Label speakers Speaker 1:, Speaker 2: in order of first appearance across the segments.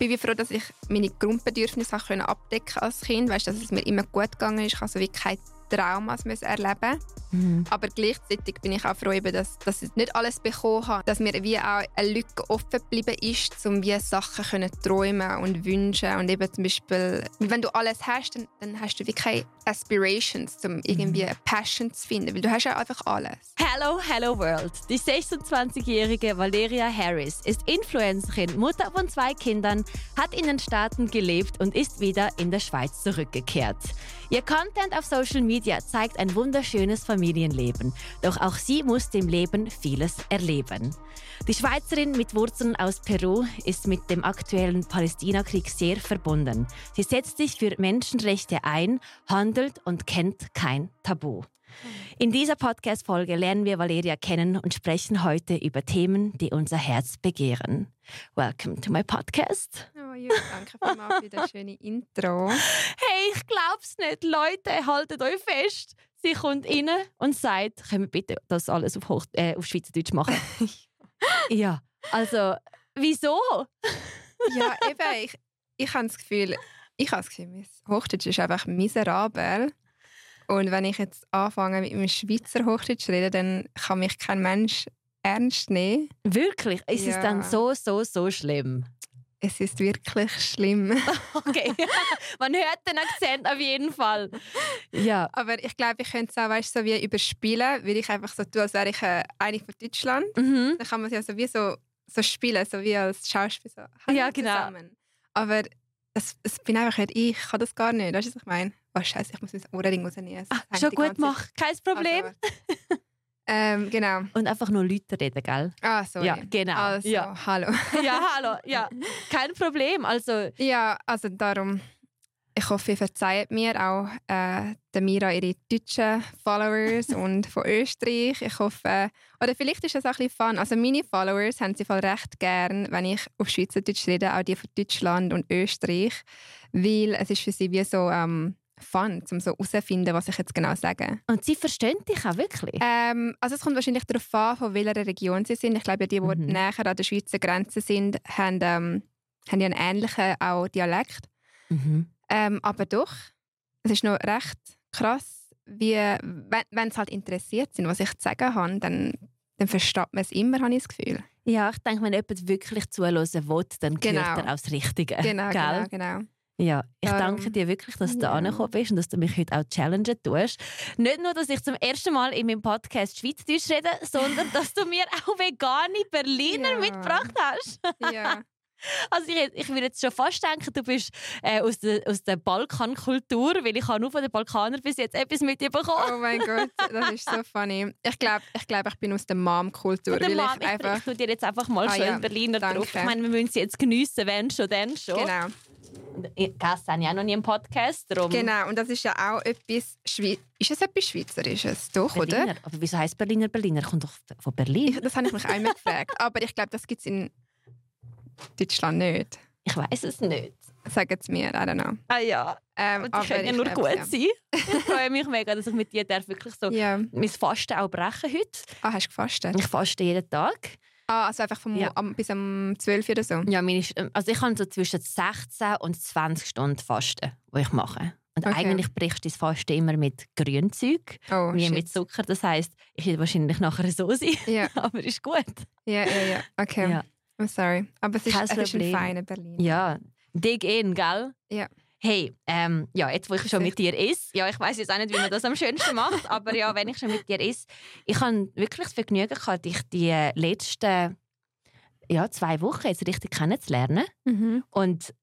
Speaker 1: bin wie froh, dass ich meine Grundbedürfnisse abdecken als Kind. Weißt, dass es mir immer gut gegangen ist. Ich habe so wie keine Traumas müssen erleben mhm. Aber gleichzeitig bin ich auch froh, dass, dass ich nicht alles bekommen habe. Dass mir wie auch eine Lücke offen geblieben ist, um wie Sachen können träumen und wünschen. Und eben zum Beispiel, wenn du alles hast, dann, dann hast du wie keine Aspirations, um irgendwie eine Passion zu finden, weil du hast ja einfach alles.
Speaker 2: Hello, hello world. Die 26-jährige Valeria Harris ist Influencerin, Mutter von zwei Kindern, hat in den Staaten gelebt und ist wieder in der Schweiz zurückgekehrt. Ihr Content auf Social Media zeigt ein wunderschönes Familienleben, doch auch sie muss dem Leben vieles erleben. Die Schweizerin mit Wurzeln aus Peru ist mit dem aktuellen Palästinakrieg sehr verbunden. Sie setzt sich für Menschenrechte ein, handelt und kennt kein Tabu. In dieser Podcast-Folge lernen wir Valeria kennen und sprechen heute über Themen, die unser Herz begehren. Welcome to my podcast.
Speaker 1: Danke vielmals für das schöne Intro.
Speaker 2: Hey, ich glaub's nicht. Leute, haltet euch fest. Sie kommt rein und sagt, können wir bitte das alles auf, Hoch äh, auf Schweizerdeutsch machen? ja, also, wieso?
Speaker 1: ja, eben, ich, ich habe das Gefühl, ich habe das Gefühl, mein Hochdeutsch ist einfach miserabel. Und wenn ich jetzt anfange mit einem Schweizer Hochdeutsch zu reden, dann kann mich kein Mensch ernst nehmen.
Speaker 2: Wirklich? Ist ja. es dann so, so, so schlimm?
Speaker 1: Es ist wirklich schlimm.
Speaker 2: okay, man hört den Akzent auf jeden Fall.
Speaker 1: Ja. Aber ich glaube, ich könnte es auch weißt, so wie überspielen, weil ich einfach so tue, als wäre ich äh, eine von Deutschland. Mhm. Dann kann man es ja so wie so, so spielen, so wie als Schauspieler.
Speaker 2: So, ja, genau. Zusammen.
Speaker 1: Aber es, es bin einfach nicht ich, ich kann das gar nicht. Weißt du, was ich meine? Oh Scheiße, ich muss mein Ohrring rausnehmen.
Speaker 2: Ah, schon gut, mach. Kein Problem. Also,
Speaker 1: ähm, genau.
Speaker 2: Und einfach nur Leute reden, gell?
Speaker 1: Ah, sorry.
Speaker 2: Ja, genau.
Speaker 1: Also,
Speaker 2: ja.
Speaker 1: hallo.
Speaker 2: ja, hallo. Ja, kein Problem. Also.
Speaker 1: Ja, also darum. Ich hoffe, ihr verzeiht mir auch äh, der Mira ihre deutschen Followers und von Österreich. Ich hoffe, oder vielleicht ist es auch ein bisschen fun. Also meine Followers haben sie voll recht gern, wenn ich auf Schweizerdeutsch rede, auch die von Deutschland und Österreich, weil es ist für sie wie so ähm, fun, um so herauszufinden, was ich jetzt genau sage.
Speaker 2: Und sie verstehen dich auch wirklich?
Speaker 1: Ähm, also es kommt wahrscheinlich darauf an, von welcher Region sie sind. Ich glaube, die, die mhm. näher an der Schweizer Grenze sind, haben, ähm, haben ja einen ähnlichen auch Dialekt. Mhm. Ähm, aber doch, es ist noch recht krass, wie, wenn, wenn sie halt interessiert sind, was ich zu sagen habe, dann, dann versteht man es immer, habe ich das Gefühl.
Speaker 2: Ja, ich denke, wenn jemand wirklich zuhören will, dann genau. gehört er auch das Richtige.
Speaker 1: Genau,
Speaker 2: Gell?
Speaker 1: genau, genau.
Speaker 2: Ja, ich danke dir wirklich, dass du ja. angekommen bist und dass du mich heute auch challengen tust. Nicht nur, dass ich zum ersten Mal in meinem Podcast Schweizerdeutsch rede, sondern dass du mir auch vegane Berliner ja. mitgebracht hast.
Speaker 1: ja.
Speaker 2: Also ich, ich würde jetzt schon fast denken, du bist äh, aus der, aus der Balkankultur, weil ich habe nur von den Balkanern bis jetzt etwas mit dir bekommen.
Speaker 1: Oh mein Gott, das ist so funny. Ich glaube, ich, glaub, ich bin aus der Mom-Kultur.
Speaker 2: Mom, ich, einfach... ich tue dir jetzt einfach mal ah, schön ja, Berliner danke. drauf. Ich meine, wir müssen sie jetzt geniessen, wenn schon, dann schon.
Speaker 1: Genau.
Speaker 2: Das habe ich auch noch nie im Podcast. Darum.
Speaker 1: Genau, und das ist ja auch etwas Schweiz Ist es etwas Schweizerisches? Doch,
Speaker 2: Berliner.
Speaker 1: oder?
Speaker 2: Aber wieso heißt Berliner Berliner? Kommt doch von Berlin.
Speaker 1: Ich, das habe ich mich einmal gefragt. Aber ich glaube, das gibt es in Deutschland nicht.
Speaker 2: Ich weiß es nicht.
Speaker 1: Sagen sie mir, I don't know.
Speaker 2: Ah ja. Ähm, aber die können ja nur gut ja. sein. Ich freue mich mega, dass ich mit dir darf wirklich so yeah. mein Fasten auch brechen heute.
Speaker 1: Ah, hast du gefastet?
Speaker 2: Ich faste jeden Tag.
Speaker 1: Ah, also einfach vom, ja. am, bis um 12 oder so?
Speaker 2: Ja, meine, also ich kann so zwischen 16 und 20 Stunden fasten, die ich mache. Und okay. eigentlich brichst du das Fasten immer mit Grünzeug, oh, wie shit. mit Zucker. Das heisst, ich werde wahrscheinlich nachher so sein,
Speaker 1: ja.
Speaker 2: aber ist gut.
Speaker 1: Ja, ja, ja. Okay. Ja. I'm sorry. Aber es ist, es ist ein feiner Berlin.
Speaker 2: Ja, dig in, gell?
Speaker 1: Ja.
Speaker 2: Hey, ähm, ja, jetzt wo ich schon mit dir ist, ja, ich weiß jetzt auch nicht, wie man das am schönsten macht, aber ja, wenn ich schon mit dir ist, ich habe wirklich das Vergnügen gehabt, dich die letzten ja, zwei Wochen jetzt richtig kennenzulernen. Mhm. Und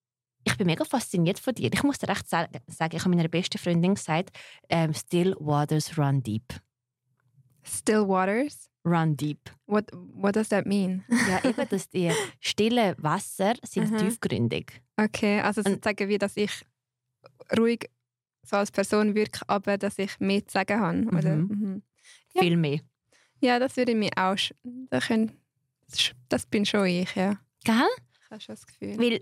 Speaker 2: ich bin mega fasziniert von dir. Ich muss dir recht sagen, ich habe meiner besten Freundin gesagt, ähm, Still Waters Run Deep.
Speaker 1: Still Waters?
Speaker 2: Run Deep.
Speaker 1: What, what does that mean?
Speaker 2: ja, eben, dass die stillen Wasser sind mhm. tiefgründig.
Speaker 1: Okay, also sagen wir, dass ich ruhig so als Person wirke, aber dass ich mehr zu sagen habe. Oder? Mhm.
Speaker 2: Mhm. Ja. Viel mehr.
Speaker 1: Ja, das würde mir auch. Das, können, das bin schon ich, ja.
Speaker 2: Gell?
Speaker 1: Ich habe schon das Gefühl.
Speaker 2: Weil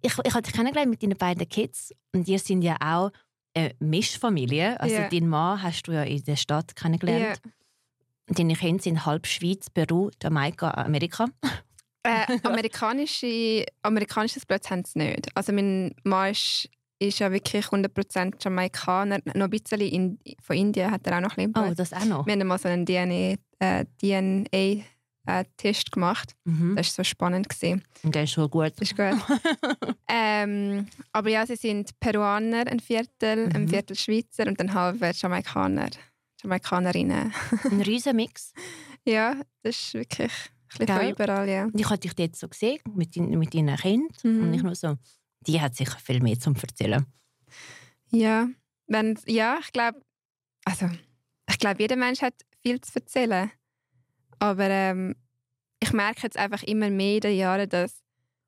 Speaker 2: ich, ich habe dich kennengelernt mit deinen beiden Kids und ihr sind ja auch eine Mischfamilie. Also yeah. deinen Mann hast du ja in der Stadt kennengelernt. Yeah. Deine Kinder sind halb Schweiz, Peru, Jamaika, Amerika.
Speaker 1: Äh, amerikanische, amerikanisches Blut haben sie nicht. Also mein Mann ist, ist ja wirklich 100% Jamaikaner. Noch ein bisschen in, von Indien hat er auch noch ein bisschen
Speaker 2: Oh, das auch noch?
Speaker 1: Wir haben mal so einen DNA, äh, DNA äh, Test gemacht.
Speaker 2: Mhm.
Speaker 1: Das war so spannend. Gewesen.
Speaker 2: Und der ist schon gut.
Speaker 1: Ist gut. ähm, aber ja, sie sind Peruaner, ein Viertel,
Speaker 2: Mhm.
Speaker 1: ein Viertel Schweizer und dann halb Jamaikaner, Jamaikanerinnen.
Speaker 2: Ein riesen Mix.
Speaker 1: ja, das ist wirklich ein bisschen von überall, ja.
Speaker 2: Und ich habe dich dort so gesehen, mit, mit deinen Kindern.
Speaker 1: Mhm.
Speaker 2: Und ich nur so, die hat sicher viel mehr zum Erzählen.
Speaker 1: Ja, wenn, ja ich glaube, also, ich glaube, jeder Mensch hat viel zu erzählen. Aber ähm, ich merke jetzt einfach immer mehr in den Jahren, dass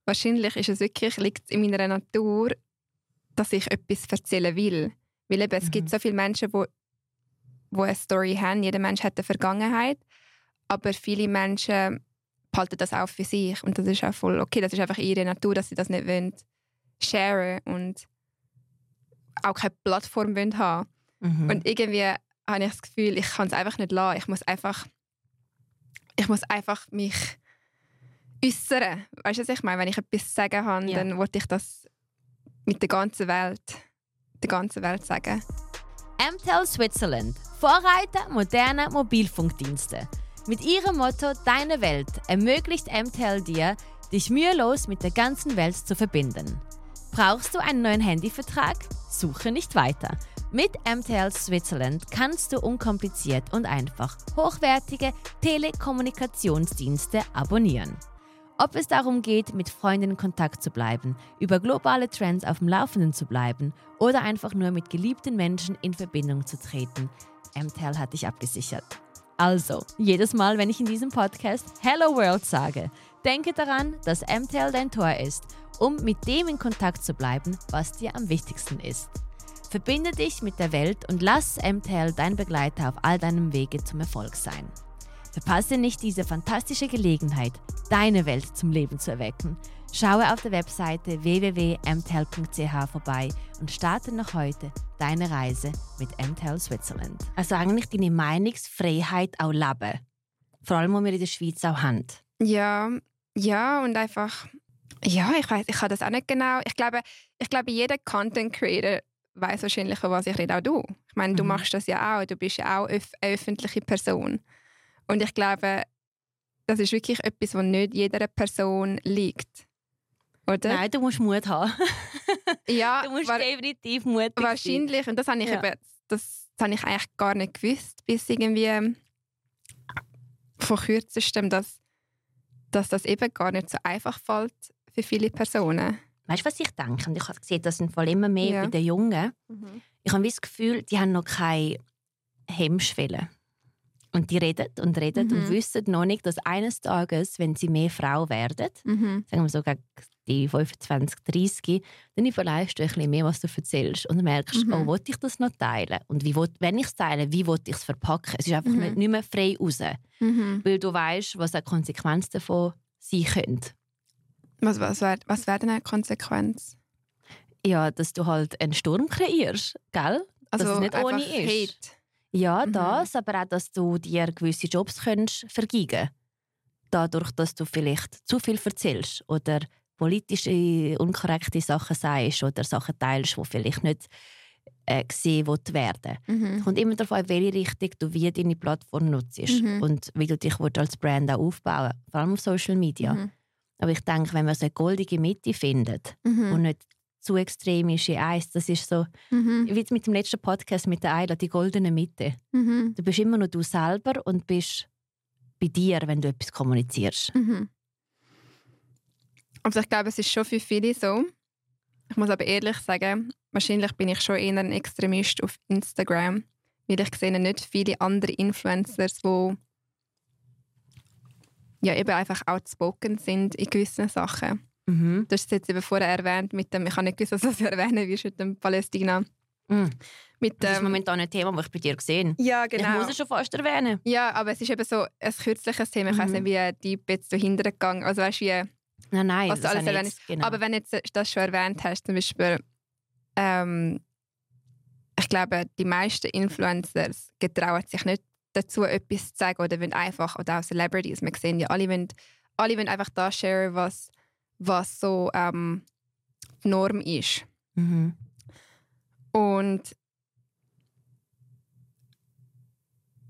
Speaker 1: wahrscheinlich ist es wirklich, liegt es in meiner Natur, dass ich etwas erzählen will. Weil eben, es
Speaker 2: Mhm.
Speaker 1: gibt so viele Menschen, die wo eine Story haben. Jeder Mensch hat eine Vergangenheit. Aber viele Menschen behalten das auch für sich. Und das ist auch voll okay. Das ist einfach ihre Natur, dass sie das nicht wollen sharen und auch keine Plattform wollen haben.
Speaker 2: Mhm.
Speaker 1: Und irgendwie habe ich das Gefühl, ich kann es einfach nicht lassen. Ich muss einfach, ich muss einfach mich äußern. Weißt du, was ich meine? Wenn ich etwas zu sagen habe,
Speaker 2: Ja.
Speaker 1: dann wollte ich das mit der ganzen Welt, der ganzen Welt sagen.
Speaker 2: MTEL Switzerland, Vorreiter moderner Mobilfunkdienste. Mit ihrem Motto Deine Welt ermöglicht MTEL dir, dich mühelos mit der ganzen Welt zu verbinden. Brauchst du einen neuen Handyvertrag? Suche nicht weiter. Mit MTL Switzerland kannst du unkompliziert und einfach hochwertige Telekommunikationsdienste abonnieren. Ob es darum geht, mit Freunden in Kontakt zu bleiben, über globale Trends auf dem Laufenden zu bleiben oder einfach nur mit geliebten Menschen in Verbindung zu treten, MTEL hat dich abgesichert. Also, jedes Mal, wenn ich in diesem Podcast Hello World sage, denke daran, dass MTEL dein Tor ist, um mit dem in Kontakt zu bleiben, was dir am wichtigsten ist. Verbinde dich mit der Welt und lass MTEL dein Begleiter auf all deinem Wege zum Erfolg sein. Verpasse nicht diese fantastische Gelegenheit, deine Welt zum Leben zu erwecken. Schaue auf der Webseite www.mtel.ch vorbei und starte noch heute deine Reise mit MTEL Switzerland. Also eigentlich deine Meinungsfreiheit auch leben. Vor allem, was wir in der Schweiz auch haben.
Speaker 1: Ja, ja und einfach, ja, ich weiß, ich kann das auch nicht genau. Ich glaube, ich glaube jeder Content Creator weiß wahrscheinlich, von was ich rede, auch du. Ich meine, du
Speaker 2: Mhm.
Speaker 1: machst das ja auch, du bist ja auch öf eine öffentliche Person. Und ich glaube, das ist wirklich etwas, was nicht jeder Person liegt. Oder?
Speaker 2: Nein, du musst Mut haben.
Speaker 1: ja,
Speaker 2: Du musst definitiv mutig sein.
Speaker 1: wahrscheinlich. Und das habe ich
Speaker 2: Ja.
Speaker 1: eben, das, das habe ich eigentlich gar nicht gewusst, bis irgendwie vor kürzestem, dass, dass das eben gar nicht so einfach fällt für viele Personen.
Speaker 2: Weißt du, was ich denke? Und ich habe gesehen, das sind vor allem immer mehr
Speaker 1: Ja.
Speaker 2: bei den Jungen. Ich habe das Gefühl, die haben noch keine Hemmschwelle. Und die reden und reden und
Speaker 1: Mhm.
Speaker 2: wissen noch nicht, dass eines Tages, wenn sie mehr Frau werden,
Speaker 1: Mhm.
Speaker 2: sagen wir so gegen die 25, 30, dann überlegst du ein bisschen mehr, was du erzählst. Und merkst,
Speaker 1: Mhm.
Speaker 2: oh, will ich das noch teilen? Und wie will, wenn ich es teile, wie will ich es verpacken? Es ist einfach
Speaker 1: Mhm.
Speaker 2: nicht, mehr frei raus.
Speaker 1: Mhm.
Speaker 2: Weil du weißt, was eine Konsequenz davon sein könnte.
Speaker 1: Was, was wäre was wär denn eine Konsequenz?
Speaker 2: Ja, dass du halt einen Sturm kreierst, gell?
Speaker 1: Also
Speaker 2: es nicht ohne ist.
Speaker 1: Hate.
Speaker 2: Ja,
Speaker 1: Mhm.
Speaker 2: das, aber auch, dass du dir gewisse Jobs könntest vergeben Dadurch, dass du vielleicht zu viel erzählst oder politische unkorrekte Sachen sagst oder Sachen teilst, die vielleicht nicht äh, gesehen werden. Es
Speaker 1: Mhm.
Speaker 2: kommt immer darauf an, in welche Richtung du wie deine Plattform nutzt
Speaker 1: Mhm.
Speaker 2: und wie du dich als Brand auch aufbauen vor allem auf Social Media.
Speaker 1: Mhm.
Speaker 2: Aber ich denke, wenn man so eine goldige Mitte findet
Speaker 1: Mhm.
Speaker 2: und nicht zu extrem ist in eins, das ist so,
Speaker 1: Mhm.
Speaker 2: wie mit dem letzten Podcast mit der Ayla, die goldene Mitte.
Speaker 1: Mhm.
Speaker 2: Du bist immer noch du selber und bist bei dir, wenn du etwas kommunizierst.
Speaker 1: Mhm. Also ich glaube, es ist schon für viele so. Ich muss aber ehrlich sagen, wahrscheinlich bin ich schon eher ein Extremist auf Instagram, weil ich sehe nicht viele andere Influencers, die ja eben einfach outspoken sind in gewissen Sachen.
Speaker 2: Mhm.
Speaker 1: Du hast es jetzt eben vorher erwähnt mit dem, ich habe nicht gewusst, dass du erwähnen wirst mit dem Palästina.
Speaker 2: Mhm.
Speaker 1: Mit
Speaker 2: Das ist momentan ein Thema, das ich bei dir gesehen
Speaker 1: ja,
Speaker 2: Ich
Speaker 1: genau.
Speaker 2: muss es schon fast erwähnen.
Speaker 1: Ja, aber es ist eben so ein kürzliches Thema. Ich weiß
Speaker 2: Mhm.
Speaker 1: nicht, wie deep jetzt dahinter gegangen Also weißt du, wie
Speaker 2: Nein, nein,
Speaker 1: Was
Speaker 2: das
Speaker 1: alles
Speaker 2: habe jetzt, genau.
Speaker 1: Aber wenn du jetzt das schon erwähnt hast, zum Beispiel, ähm, ich glaube, die meisten Influencers getrauen sich nicht dazu, etwas zu sagen oder wollen einfach, oder auch Celebrities, wir sehen ja, alle wollen alle wollen einfach das share, was, was so ähm, die Norm ist. Mhm. Und,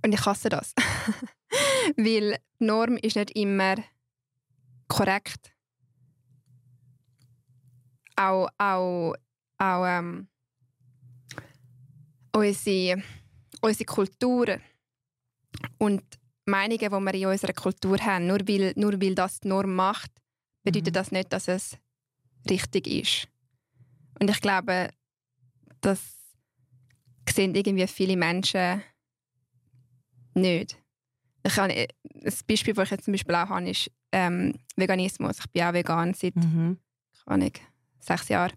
Speaker 1: und ich hasse das. Weil die Norm ist nicht immer korrekt. Auch, auch, auch ähm, unsere, unsere Kultur und Meinungen, die wir in unserer Kultur haben, nur weil, nur weil das die Norm macht, bedeutet mhm. das nicht, dass es richtig ist. Und ich glaube, das sehen irgendwie viele Menschen nicht. Ich habe, ein Beispiel, das ich jetzt zum Beispiel auch habe, ist ähm, Veganismus. Ich bin auch vegan seit mhm. nicht, sechs Jahren.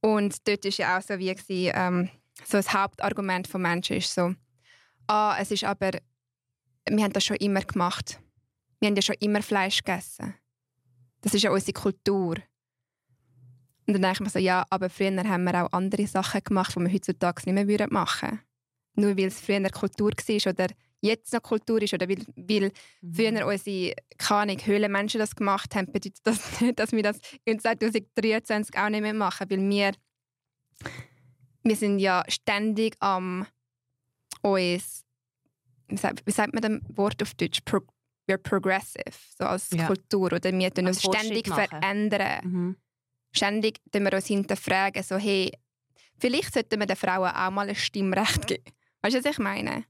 Speaker 1: Und dort war ja auch so wie gewesen, ähm, so das Hauptargument von Menschen ist so, ah, es ist aber, wir haben das schon immer gemacht. Wir haben ja schon immer Fleisch gegessen. Das ist ja unsere Kultur. Und dann denke ich mir so, ja, aber früher haben wir auch andere Sachen gemacht, die wir heutzutage nicht mehr machen würden. Nur weil es früher Kultur war oder jetzt noch Kultur ist oder weil, weil mhm. früher unsere keine Höhlenmenschen das gemacht haben, bedeutet das nicht, dass wir das in 2023 auch nicht mehr machen, weil wir, wir sind ja ständig am uns, wie sagt, wie sagt man das Wort auf Deutsch, Pro, we're progressive, so als ja. Kultur, oder wir tun uns ständig verändern. Mhm. Ständig tun wir uns hinterfragen, so hey, vielleicht sollten wir den Frauen auch mal ein Stimmrecht geben. Weißt du, was ich meine?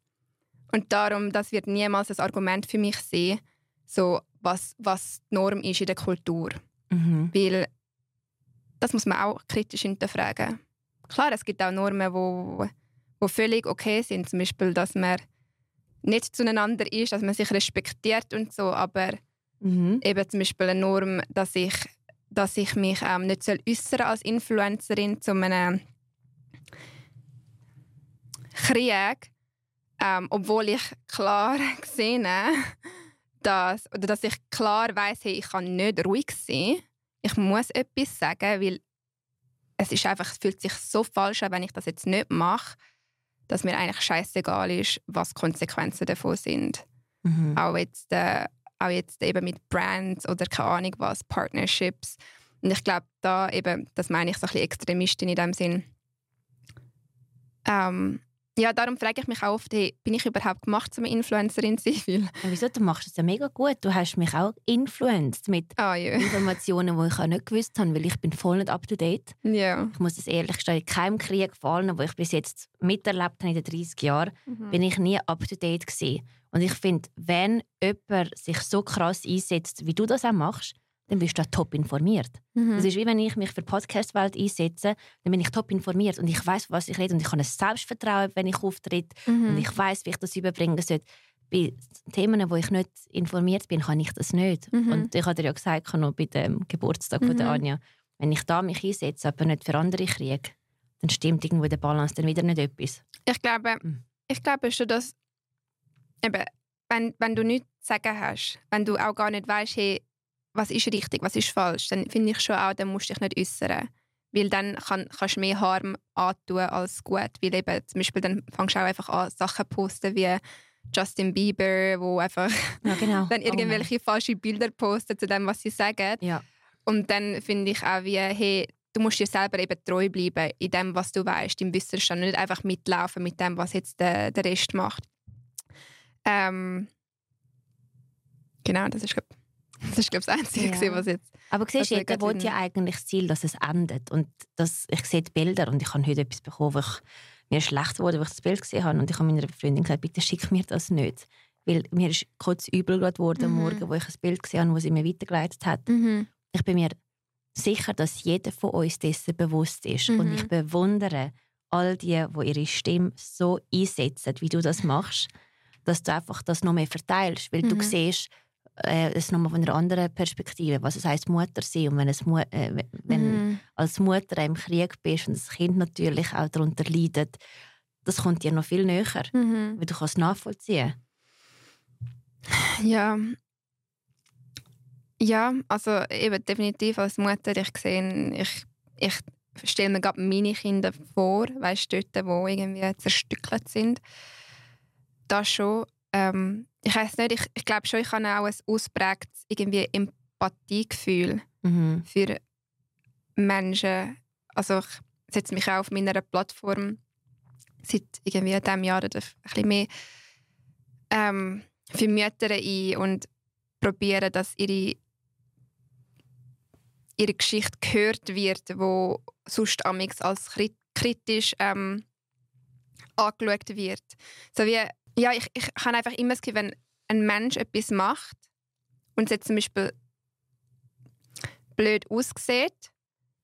Speaker 1: Und darum, das wird niemals ein Argument für mich sein, so was, was die Norm ist in der Kultur. Mhm. Weil das muss man auch kritisch hinterfragen. Klar, es gibt auch Normen, wo, wo völlig okay sind. Zum Beispiel, dass man nicht zueinander ist, dass man sich respektiert und so. Aber mhm. eben zum Beispiel eine Norm, dass ich, dass ich mich ähm, nicht soll als Influencerin zu einem Krieg ähm, obwohl ich klar gesehen dass, oder dass ich klar weiß, hey, ich kann nicht ruhig sein. Ich muss etwas sagen, weil es ist einfach, es fühlt sich so falsch an, wenn ich das jetzt nicht mache, dass mir eigentlich scheißegal ist, was die Konsequenzen davon sind. Mhm. Auch, jetzt, äh, auch jetzt eben mit Brands oder keine Ahnung was, Partnerships. Und ich glaube, da eben, das meine ich so ein bisschen Extremistin in dem Sinn. Ähm, ja, darum frage ich mich auch oft, hey, bin ich überhaupt gemacht, um eine Influencerin zu sein?
Speaker 2: Ja, wieso? Du machst es ja mega gut. Du hast mich auch influenced mit oh, yeah. Informationen, die ich auch nicht gewusst habe, weil ich bin voll nicht up to date.
Speaker 1: Yeah.
Speaker 2: Ich muss es ehrlich sagen, in keinem Krieg fallen, wo ich bis jetzt miterlebt habe in den 30 Jahren, mhm. bin ich nie up to date gewesen. Und ich finde, wenn jemand sich so krass einsetzt, wie du das auch machst, dann bist du auch top informiert. Mhm. Das ist wie wenn ich mich für die Podcast-Welt einsetze, dann bin ich top informiert und ich weiß, was ich rede und ich habe ein Selbstvertrauen, wenn ich auftrete mhm. und ich weiß, wie ich das überbringen soll. Bei Themen, wo ich nicht informiert bin, kann ich das nicht. Mhm. Und ich habe dir ja gesagt, noch bei dem Geburtstag mhm. von der Anja, wenn ich da mich einsetze, aber nicht für andere kriege, dann stimmt irgendwo der Balance dann wieder nicht etwas.
Speaker 1: Ich glaube, mhm. ich glaube schon, dass eben, wenn, wenn du nichts zu sagen hast, wenn du auch gar nicht weißt, hey, was ist richtig, was ist falsch, dann finde ich schon auch, dann musst du dich nicht äußern. Weil dann kann, kannst du mehr Harm antun als gut. Weil eben zum Beispiel dann fängst du auch einfach an, Sachen posten wie Justin Bieber, wo einfach
Speaker 2: ja, genau.
Speaker 1: dann oh irgendwelche oh falsche Bilder posten zu dem, was sie sagen.
Speaker 2: Ja.
Speaker 1: Und dann finde ich auch wie, hey, du musst dir selber eben treu bleiben in dem, was du weißt, im Wissensstand, nicht einfach mitlaufen mit dem, was jetzt der, der Rest macht. Ähm, genau, das ist glaube das ist, glaube ich, das Einzige, ja. was jetzt.
Speaker 2: Aber siehst du, jeder will ja eigentlich das Ziel, dass es endet. Und das, ich sehe die Bilder und ich habe heute etwas bekommen, wo ich, mir schlecht wurde, als ich das Bild gesehen habe. Und ich habe meiner Freundin gesagt, bitte schick mir das nicht. Weil mir ist kurz übel geworden mhm. am Morgen, wo ich ein Bild gesehen habe, das sie mir weitergeleitet hat. Mhm. Ich bin mir sicher, dass jeder von uns dessen bewusst ist. Mhm. Und ich bewundere all die, die ihre Stimme so einsetzen, wie du das machst, dass du einfach das noch mehr verteilst. Weil du mhm. siehst, äh, es nochmal von einer anderen Perspektive, was es heißt Mutter sein und wenn, es Mu äh, wenn mm. als Mutter im Krieg bist und das Kind natürlich auch darunter leidet, das kommt dir noch viel näher, mhm. weil du kannst nachvollziehen.
Speaker 1: Ja, ja, also eben definitiv als Mutter, ich sehe, ich, ich stelle mir gerade meine Kinder vor, weißt du, dort, wo irgendwie zerstückelt sind. Das schon. Ähm, ich weiß nicht, ich, ich glaube schon, ich habe auch ein ausprägtes irgendwie Empathiegefühl mhm. für Menschen. Also ich setze mich auch auf meiner Plattform seit irgendwie diesem Jahr oder ein bisschen mehr ähm, für Mütter ein und probieren, dass ihre, ihre Geschichte gehört wird, wo sonst als kritisch ähm, angeschaut wird. So wie, ja, ich, ich habe einfach immer das Gefühl, wenn ein Mensch etwas macht und es jetzt zum Beispiel blöd aussieht,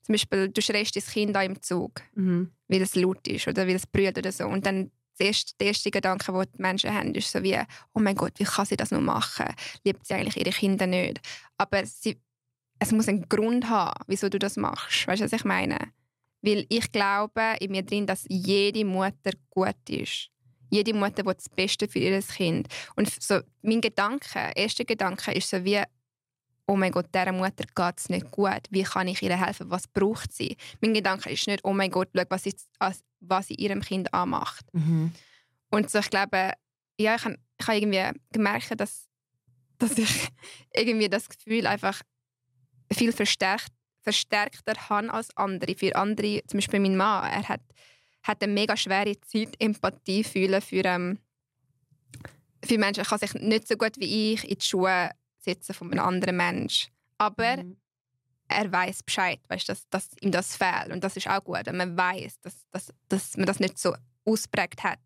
Speaker 1: zum Beispiel du schreist dein Kind an im Zug, mhm. weil es laut ist oder weil es brüllt oder so und dann der erste, der erste Gedanke, den die Menschen haben, ist so wie, oh mein Gott, wie kann sie das nur machen? Liebt sie eigentlich ihre Kinder nicht? Aber sie, es muss einen Grund haben, wieso du das machst. Weißt du, was ich meine? Weil ich glaube in mir drin, dass jede Mutter gut ist. Jede Mutter will das Beste für ihr Kind. Und so mein Gedanke, erster Gedanke ist so wie, oh mein Gott, dieser Mutter geht es nicht gut. Wie kann ich ihr helfen? Was braucht sie? Mein Gedanke ist nicht, oh mein Gott, schau, was sie, was sie ihrem Kind anmacht. Mhm. Und so, ich glaube, ja, ich habe ich hab irgendwie gemerkt, dass, dass ich irgendwie das Gefühl einfach viel verstärkt verstärkter habe als andere. Für andere, zum Beispiel mein Mann, er hat, hat eine mega schwere Zeit, Empathie fühlen für, ähm, für Menschen. Er kann sich nicht so gut wie ich in die Schuhe setzen von einem anderen Menschen. Aber mhm. er weiß Bescheid, weißt, dass, dass ihm das fehlt. Und das ist auch gut, wenn man weiß, dass, dass, dass man das nicht so ausprägt hat.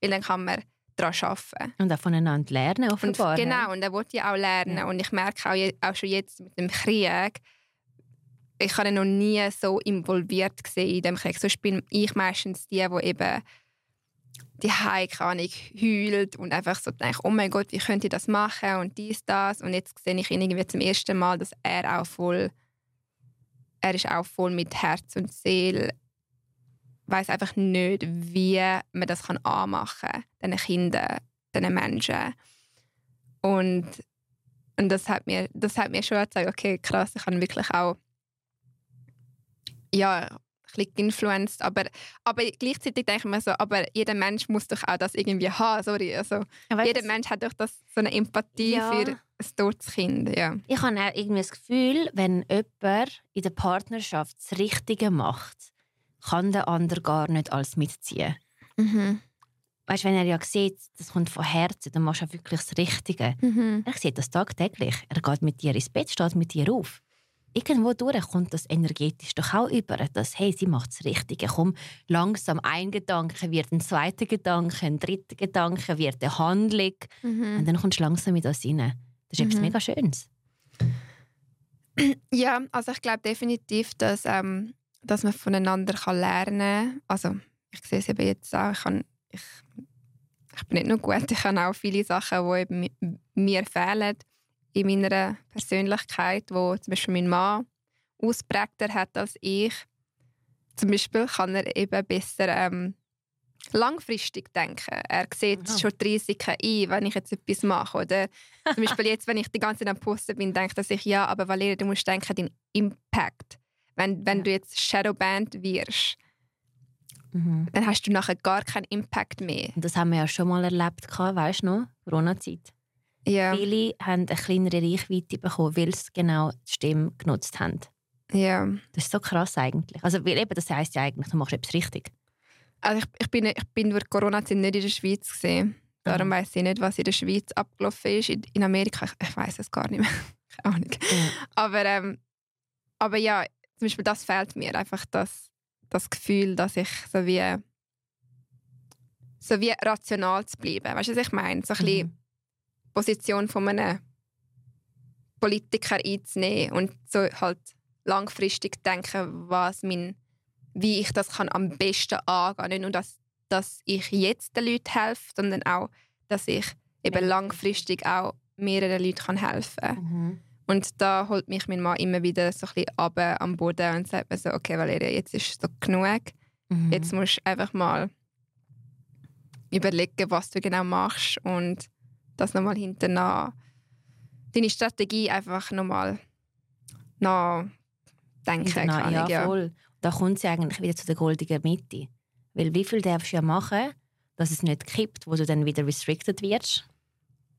Speaker 1: Weil dann kann man daran arbeiten.
Speaker 2: Und auch voneinander lernen, offenbar.
Speaker 1: Und, genau, und er wollte ja auch lernen. Ja. Und ich merke auch, auch schon jetzt mit dem Krieg, ich habe noch nie so involviert gesehen in dem Krieg. Sonst bin ich meistens die, die eben die Heikanik heult und einfach so denkt, oh mein Gott, wie könnte ich das machen und dies, das. Und jetzt sehe ich ihn irgendwie zum ersten Mal, dass er auch voll, er ist auch voll mit Herz und Seele, weiß einfach nicht, wie man das kann anmachen kann, diesen Kindern, diesen Menschen. Und, und das hat mir, das hat mir schon gezeigt, okay, krass, ich kann wirklich auch ja, ein bisschen influenced, aber, aber gleichzeitig denke ich mir so, aber jeder Mensch muss doch auch das irgendwie haben, sorry, also jeder Mensch hat doch das, so eine Empathie ja. für ein totes Kind, ja.
Speaker 2: Ich habe auch irgendwie das Gefühl, wenn jemand in der Partnerschaft das Richtige macht, kann der andere gar nicht alles mitziehen. Mhm. Weißt, wenn er ja sieht, das kommt von Herzen, dann machst du auch wirklich das Richtige. Mhm. Er sieht das tagtäglich. Er geht mit dir ins Bett, steht mit dir auf irgendwo durch kommt das energetisch doch auch über, dass hey, sie macht das Richtige. Komm, langsam ein Gedanke wird ein zweiter Gedanke, ein dritter Gedanke wird eine Handlung mhm. und dann kommst du langsam mit das rein. Das ist mhm. etwas mega Schönes.
Speaker 1: Ja, also ich glaube definitiv, dass, ähm, dass man voneinander kann lernen kann. Also ich sehe es eben jetzt auch, ich, kann, ich, ich bin nicht nur gut, ich habe auch viele Sachen, die eben mir fehlen in meiner Persönlichkeit, wo zum Beispiel mein Mann ausprägter hat als ich. Zum Beispiel kann er eben besser ähm, langfristig denken. Er sieht Aha. schon die Risiken ein, wenn ich jetzt etwas mache. Oder zum Beispiel jetzt, wenn ich die ganze Zeit am Posten bin, denke ich, ja, aber Valeria, du musst denken, den Impact. Wenn, wenn ja. du jetzt Shadowband wirst, mhm. dann hast du nachher gar keinen Impact mehr.
Speaker 2: Das haben wir ja schon mal erlebt, weißt du noch? Corona-Zeit. Ja. Viele haben eine kleinere Reichweite bekommen, weil sie genau die Stimme genutzt haben.
Speaker 1: Ja.
Speaker 2: Das ist so krass eigentlich. Also, weil eben, das heisst ja eigentlich, du machst etwas richtig.
Speaker 1: Also ich, ich, bin, ich bin durch Corona-Zeit nicht in der Schweiz gesehen. Darum mhm. weiß ich nicht, was in der Schweiz abgelaufen ist. In, in Amerika, ich, ich weiß es gar nicht mehr. Keine Ahnung. Mhm. Aber, ähm, aber ja, zum Beispiel das fehlt mir einfach das, das Gefühl, dass ich so wie so wie rational zu bleiben. Weißt du, was ich meine? So ein bisschen, mhm. Position von einem Politiker einzunehmen und so halt langfristig denken, was mein, wie ich das kann am besten angehen kann. Nicht nur, dass, dass ich jetzt den Leuten helfe, sondern auch, dass ich eben langfristig auch mehreren Leuten helfen kann. Mhm. Und da holt mich mein Mann immer wieder so ein bisschen runter am Boden und sagt mir so, okay Valeria, jetzt ist es so genug. Mhm. Jetzt musst du einfach mal überlegen, was du genau machst und das nochmal hinterher deine Strategie einfach nochmal nachdenken
Speaker 2: kann. Ja, ja, voll. Da kommt sie eigentlich wieder zu der goldenen Mitte. Weil wie viel darfst du ja machen, dass es nicht kippt, wo du dann wieder restricted wirst?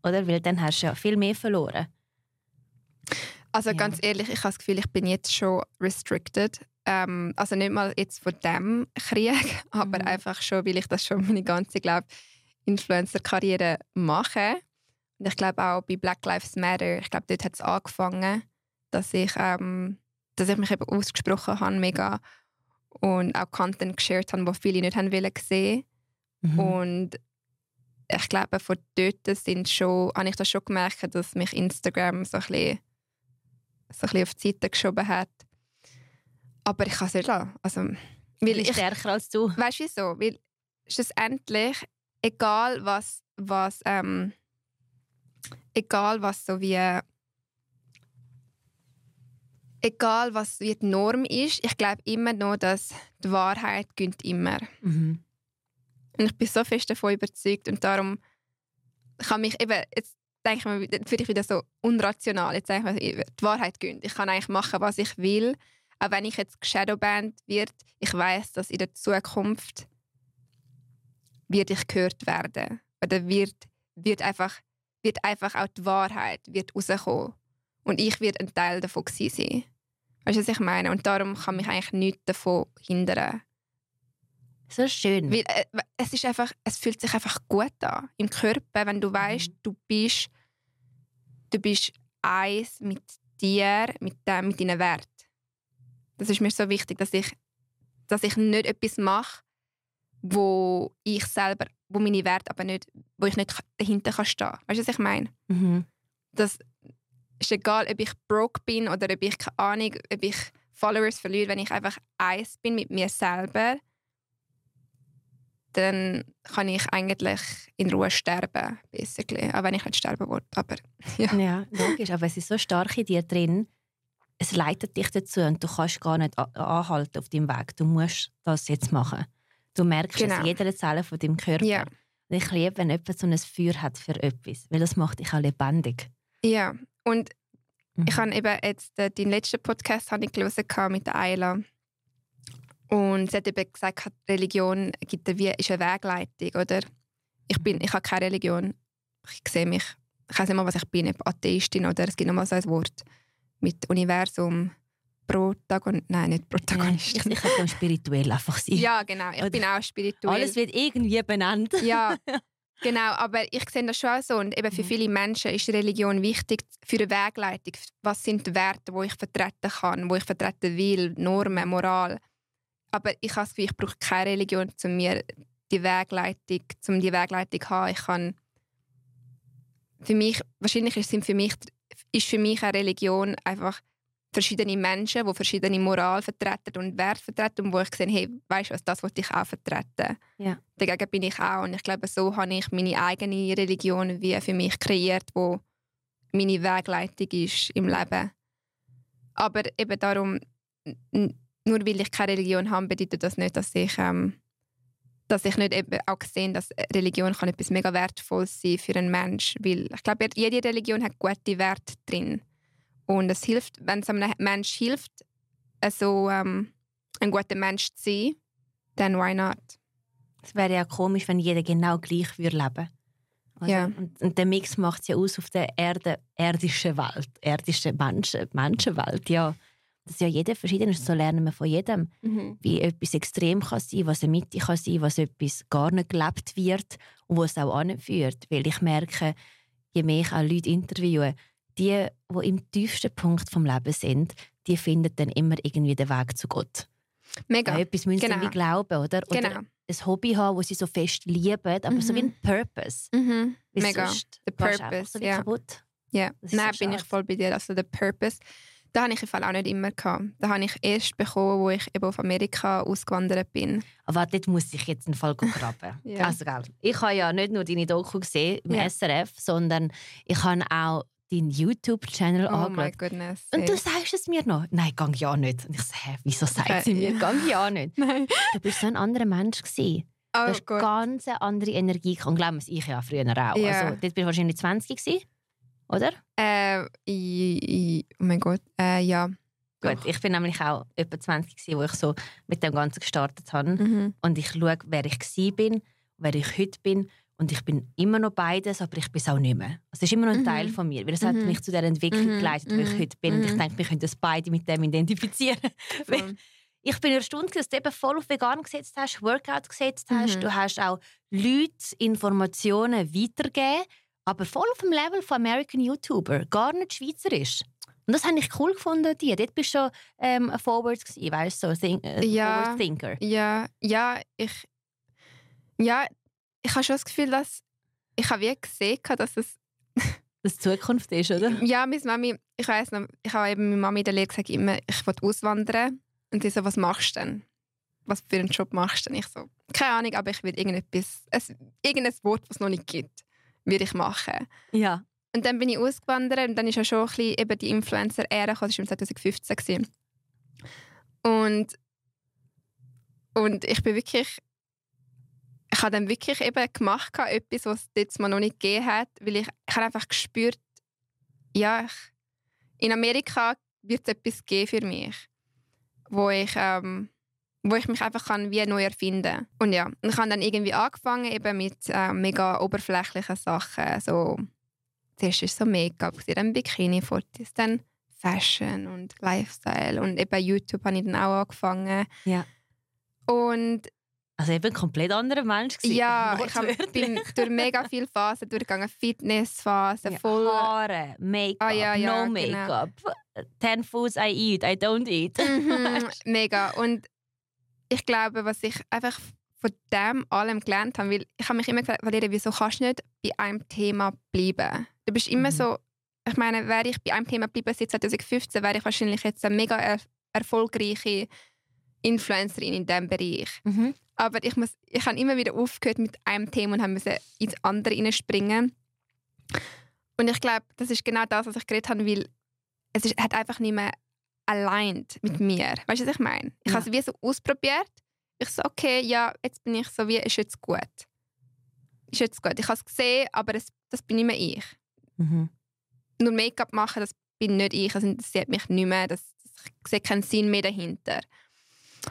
Speaker 2: oder? Weil dann hast du ja viel mehr verloren.
Speaker 1: Also ja. ganz ehrlich, ich habe das Gefühl, ich bin jetzt schon restricted. Ähm, also nicht mal jetzt von dem Krieg, aber mhm. einfach schon, weil ich das schon meine ganze, glaube Influencer-Karriere mache. Und ich glaube auch bei Black Lives Matter, ich glaube, dort hat es angefangen, dass ich, ähm, dass ich mich eben ausgesprochen habe, mega. Und auch Content geshared habe, wo viele nicht haben wollen sehen. Mhm. Und ich glaube, von dort sind schon, habe ich das schon gemerkt, dass mich Instagram so ein bisschen, so ein bisschen auf die Seite geschoben hat. Aber ich kann es nicht lassen. Also,
Speaker 2: weil ich, stärker als du.
Speaker 1: Weißt du wieso? Weil schlussendlich, egal was, was, ähm, egal was so wie, egal was wie die Norm ist, ich glaube immer noch, dass die Wahrheit gönnt immer. Mhm. Und ich bin so fest davon überzeugt und darum kann mich eben, jetzt denke ich mir, finde ich wieder so unrational, jetzt denke ich mir, die Wahrheit gönnt. Ich kann eigentlich machen, was ich will, auch wenn ich jetzt Shadowband wird, ich weiß, dass in der Zukunft wird ich gehört werden oder wird, wird, einfach, wird einfach auch die Wahrheit wird rauskommen und ich werde ein Teil davon sein. Weißt du, was ich meine? Und darum kann mich eigentlich nichts davon hindern.
Speaker 2: So schön.
Speaker 1: Weil, äh, es, ist einfach, es fühlt sich einfach gut an im Körper, wenn du weißt, mhm. du bist, du bist eins mit dir, mit, dem, mit deinen Werten. Das ist mir so wichtig, dass ich, dass ich nicht etwas mache, wo ich selber, wo meine Werte aber nicht, wo ich nicht dahinter kann stehen. Weißt du, was ich meine? Mhm. Das ist egal, ob ich broke bin oder ob ich keine Ahnung, ob ich Followers verliere, wenn ich einfach eins bin mit mir selber, dann kann ich eigentlich in Ruhe sterben, basically. Auch wenn ich nicht sterben will. Aber,
Speaker 2: ja. ja, logisch. Aber es ist so stark in dir drin, es leitet dich dazu und du kannst gar nicht anhalten auf deinem Weg. Du musst das jetzt machen. Du merkst genau. es jeder Zelle von deinem Körper. Ja. Und ich liebe, wenn jemand so ein Feuer hat für etwas, weil das macht dich auch lebendig.
Speaker 1: Ja, und mhm. ich habe eben jetzt äh, den letzten Podcast habe ich gelesen mit der Ayla. Und sie hat eben gesagt, Religion gibt eine, wie, ist eine Wegleitung, oder? Ich, bin, ich habe keine Religion. Ich sehe mich, ich weiß nicht mal, was ich bin, ob Atheistin oder es gibt noch mal so ein Wort mit Universum. Protagonist. Nein, nicht Protagonist.
Speaker 2: ich, ich kann spirituell einfach sein.
Speaker 1: Ja, genau. Ich Oder bin auch spirituell.
Speaker 2: Alles wird irgendwie benannt.
Speaker 1: Ja, genau. Aber ich sehe das schon auch so. Und eben für mhm. viele Menschen ist Religion wichtig für eine Wegleitung. Was sind die Werte, die ich vertreten kann, wo ich vertreten will, Normen, Moral. Aber ich habe das Gefühl, ich brauche keine Religion, um mir die Wegleitung, um die Wegleitung zu haben. Ich kann für mich, wahrscheinlich ist, für mich, ist für mich eine Religion einfach verschiedene Menschen, die verschiedene Moral vertreten und Wert vertreten und wo ich gesehen hey, weißt du was, das wollte ich auch vertreten. Ja. Dagegen bin ich auch und ich glaube, so habe ich meine eigene Religion wie für mich kreiert, wo meine Wegleitung ist im Leben. Aber eben darum, nur weil ich keine Religion habe, bedeutet das nicht, dass ich, ähm, dass ich nicht eben auch gesehen dass Religion kann etwas mega wertvoll sein für einen Menschen, weil ich glaube, jede Religion hat gute Werte drin und es hilft, wenn es einem Menschen hilft, also ähm, ein guter Mensch zu sein, dann why not?
Speaker 2: Es wäre ja komisch, wenn jeder genau gleich würde leben also, ja. und, und, der Mix macht es ja aus auf der Erde, erdischen Welt, erdischen Menschen, Menschenwelt, ja dass ja jeder verschieden ist. So lernen wir von jedem, mhm. wie etwas extrem kann sein, was eine Mitte kann sein, was etwas gar nicht gelebt wird und was es auch anführt. Weil ich merke, je mehr ich auch Leute interviewe, die, die im tiefsten Punkt vom Leben sind, die finden dann immer irgendwie den Weg zu Gott.
Speaker 1: Mega.
Speaker 2: Ja, etwas müssen genau. sie glauben, oder? Oder genau. ein Hobby haben, das sie so fest lieben, aber mhm. so wie ein Purpose.
Speaker 1: Mhm. Mega. The Purpose, so ja. kaputt. Ja, nein, bin ich voll bei dir. Also der Purpose das hatte ich im Fall auch nicht immer. Gehabt. Das habe ich erst bekommen, als ich eben auf Amerika ausgewandert bin.
Speaker 2: Aber dort muss ich jetzt einen Fall graben. ja. also, ich habe ja nicht nur deine Doku gesehen im ja. SRF, sondern ich habe auch deinen YouTube-Channel
Speaker 1: oh angeschaut. goodness.
Speaker 2: Und du sagst es mir noch? Nein, gang ja nicht. Und ich so, hä, wieso sagt sie mir? Gang ja nicht. Nein. Du bist so ein anderer Mensch gewesen. Oh, du hast Gott. ganz andere Energie. Und glaub mir, ich ja früher auch. Ja. Also, dort bist du wahrscheinlich 20 gewesen oder?
Speaker 1: Äh, oh mein Gott, äh, ja.
Speaker 2: Gut, ich bin nämlich auch etwa 20 gewesen, wo ich so mit dem Ganzen gestartet habe. Mhm. Und ich schaue, wer ich war bin, wer ich heute bin. Und ich bin immer noch beides, aber ich bin es auch nicht mehr. Es ist immer noch ein mhm. Teil von mir, weil es mhm. hat mich zu der Entwicklung mhm. geleitet, wo ich mhm. heute bin. Und ich mhm. denke, wir können das beide mit dem identifizieren. ich bin erstaunt, dass du eben voll auf vegan gesetzt hast, Workout gesetzt hast. Mhm. Du hast auch Leute Informationen weitergegeben, aber voll auf dem Level von American YouTuber, gar nicht schweizerisch. Und das habe ich cool gefunden, die. Dort bist du schon ähm, forward gewesen, weißt du, so think, äh,
Speaker 1: ja,
Speaker 2: forward thinker.
Speaker 1: Ja, ja, ich, ja, ich habe schon das Gefühl, dass ich habe wie gesehen, dass es
Speaker 2: das Zukunft ist, oder?
Speaker 1: Ja, meine Mami, ich weiß noch, ich habe eben meine Mami in der Lehre gesagt, immer, ich will auswandern. Und sie so, was machst du denn? Was für einen Job machst du denn? Ich so, keine Ahnung, aber ich will irgendetwas, ein, irgendein Wort, was es noch nicht gibt, würde ich machen.
Speaker 2: Ja.
Speaker 1: Und dann bin ich ausgewandert und dann ist ja schon ein bisschen eben die Influencer-Ära, das war 2015. Gewesen. Und, und ich bin wirklich ich habe dann wirklich eben gemacht, etwas, was es jetzt mal noch nicht gegeben hat, weil ich, ich habe einfach gespürt, ja, ich, in Amerika wird es etwas geben für mich, wo ich, ähm, wo ich mich einfach kann wie neu erfinden kann. Und ja, ich habe dann irgendwie angefangen eben mit äh, mega oberflächlichen Sachen, so zuerst ist so Make-up, dann Bikini-Fotos, dann Fashion und Lifestyle und eben YouTube habe ich dann auch angefangen.
Speaker 2: Ja.
Speaker 1: Und
Speaker 2: also eben ein komplett anderer Mensch gewesen.
Speaker 1: Ja, ich bin durch mega viele Phasen durchgegangen. Fitnessphase, ja, voll...
Speaker 2: Haare, Make-up, ah, ja, ja, no genau. Make-up. Genau. Ten foods I eat, I don't eat.
Speaker 1: Mhm, mega. Und ich glaube, was ich einfach von dem allem gelernt habe, weil ich habe mich immer gesagt, Valeria, wieso kannst du nicht bei einem Thema bleiben? Du bist immer mhm. so... Ich meine, wäre ich bei einem Thema bleiben seit 2015, wäre ich wahrscheinlich jetzt eine mega er erfolgreiche Influencerin in diesem Bereich. Mhm. Aber ich, muss, ich habe immer wieder aufgehört mit einem Thema und musste ins andere hineinspringen. Und ich glaube, das ist genau das, was ich geredet habe, weil es ist, hat einfach nicht mehr allein mit mir. Weißt du, was ich meine? Ich ja. habe es wie so ausprobiert. Ich so, okay, ja, jetzt bin ich so wie, ist jetzt gut. Ist jetzt gut. Ich habe es gesehen, aber es, das bin nicht mehr ich. Mhm. Nur Make-up machen, das bin nicht ich. Das interessiert mich nicht mehr. Das, ich sehe keinen Sinn mehr dahinter.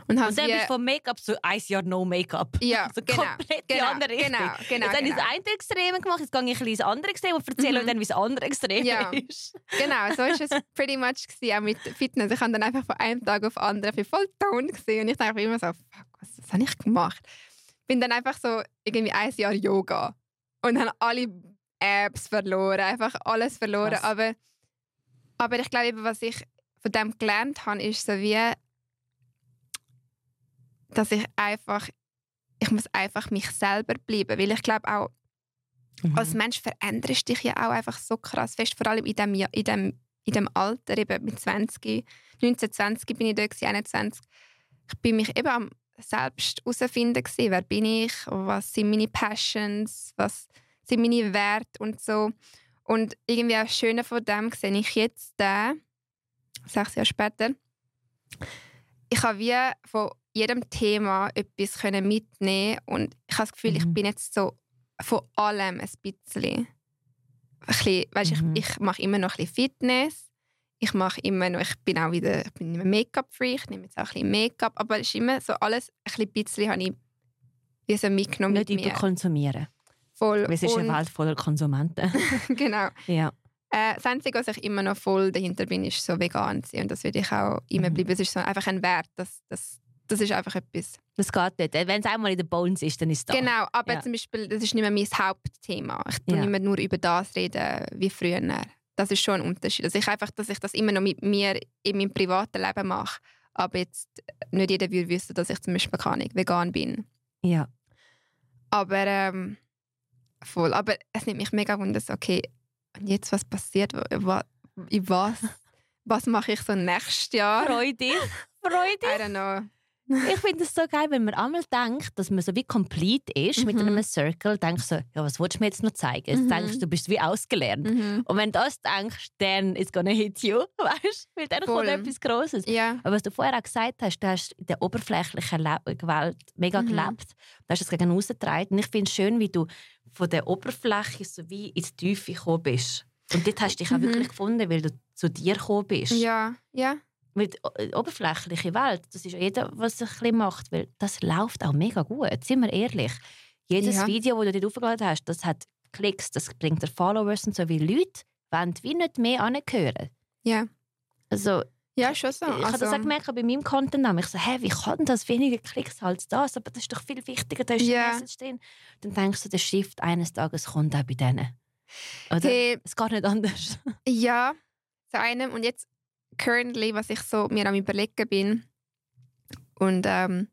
Speaker 2: Und, und dann bist du von Make-up zu ein Jahr No Make-up.
Speaker 1: Ja,
Speaker 2: also
Speaker 1: genau.
Speaker 2: komplett
Speaker 1: genau,
Speaker 2: die andere
Speaker 1: Genau, genau,
Speaker 2: jetzt
Speaker 1: genau.
Speaker 2: habe ich das eine Extrem gemacht, jetzt gehe ich ein ins andere Extrem und erzähle mhm. dann, wie das andere Extrem ja. ist.
Speaker 1: Genau, so war es pretty much gewesen, auch mit Fitness. Ich habe dann einfach von einem Tag auf den anderen voll down gesehen und ich dachte immer so, fuck, was, was habe ich gemacht? Bin dann einfach so irgendwie ein Jahr Yoga und habe alle Apps verloren, einfach alles verloren. Aber, aber ich glaube, was ich von dem gelernt habe, ist so wie dass ich einfach, ich muss einfach mich selber bleiben, weil ich glaube auch, mhm. als Mensch veränderst du dich ja auch einfach so krass fest, vor allem in dem, in dem, in dem Alter, eben mit 20, 19, 20 bin ich da, 21. Ich bin mich eben am selbst herausfinden, wer bin ich, was sind meine Passions, was sind meine Werte und so. Und irgendwie auch Schöne von dem sehe ich jetzt, da, sechs Jahre später, ich habe wie von jedem Thema etwas mitnehmen und ich habe das Gefühl, mhm. ich bin jetzt so von allem ein bisschen. Ein bisschen weißt, mhm. Ich, ich mache immer noch ein bisschen Fitness. Ich mache immer noch, ich bin auch wieder, ich bin Make-up-Free, ich nehme jetzt auch ein bisschen Make-up, aber es ist immer so alles, ein bisschen, habe ich wie so mitgenommen
Speaker 2: Nicht mit überkonsumieren. Voll. Weil es ist eine Welt voller Konsumenten.
Speaker 1: genau.
Speaker 2: Ja.
Speaker 1: Äh, das Einzige, was ich immer noch voll dahinter bin, ist so vegan zu sein. Und das würde ich auch immer mhm. bleiben. Es ist so einfach ein Wert, dass, dass das ist einfach etwas.
Speaker 2: Das geht nicht. Wenn es einmal in den Bones ist, dann ist es da.
Speaker 1: Genau, aber ja. zum Beispiel, das ist nicht mehr mein Hauptthema. Ich ja. nicht mehr nur über das reden wie früher. Das ist schon ein Unterschied. Also ich einfach, dass ich das immer noch mit mir in meinem privaten Leben mache. Aber jetzt nicht jeder würde wissen, dass ich zum Beispiel keine vegan bin.
Speaker 2: Ja.
Speaker 1: Aber ähm, voll. Aber es nimmt mich mega wunder, okay, und jetzt was passiert? In was? Was mache ich so nächstes Jahr?
Speaker 2: Freude. Freude.
Speaker 1: I don't know.
Speaker 2: Ich finde es so geil, wenn man einmal denkt, dass man so wie complete ist mhm. mit einem Circle, denkst du so, ja, was willst du mir jetzt noch zeigen? Jetzt mhm. denkst du, du bist wie ausgelernt. Mhm. Und wenn du das denkst, dann ist gonna hit you, weißt Weil dann Voll. kommt etwas Grosses.
Speaker 1: Ja.
Speaker 2: Aber was du vorher auch gesagt hast, du hast in der oberflächlichen Welt mega mhm. gelebt. Du hast es gegen außen getragen. Und ich finde es schön, wie du von der Oberfläche so wie ins Tiefe gekommen bist. Und dort hast du dich auch mhm. wirklich gefunden, weil du zu dir gekommen bist.
Speaker 1: Ja, ja.
Speaker 2: Die äh, oberflächliche Welt, das ist jeder, was sich ein macht, weil das läuft auch mega gut, sind wir ehrlich. Jedes
Speaker 1: Ja.
Speaker 2: Video, das du dort aufgeladen hast, das hat Klicks, das bringt dir Followers und so, wie Leute wollen wie nicht mehr angehören.
Speaker 1: Ja.
Speaker 2: Also,
Speaker 1: Ja, schon so.
Speaker 2: ich habe das
Speaker 1: Also,
Speaker 2: auch gemerkt bei meinem Content. Ich so, hä, wie kann das weniger Klicks als das? Aber das ist doch viel wichtiger, da ist die Message drin. Dann denkst du, der Shift eines Tages kommt auch bei denen. Oder?
Speaker 1: hey,
Speaker 2: Es geht nicht anders.
Speaker 1: ja, zu einem. Und jetzt, currently, was ich so mir am überlegen bin und ähm,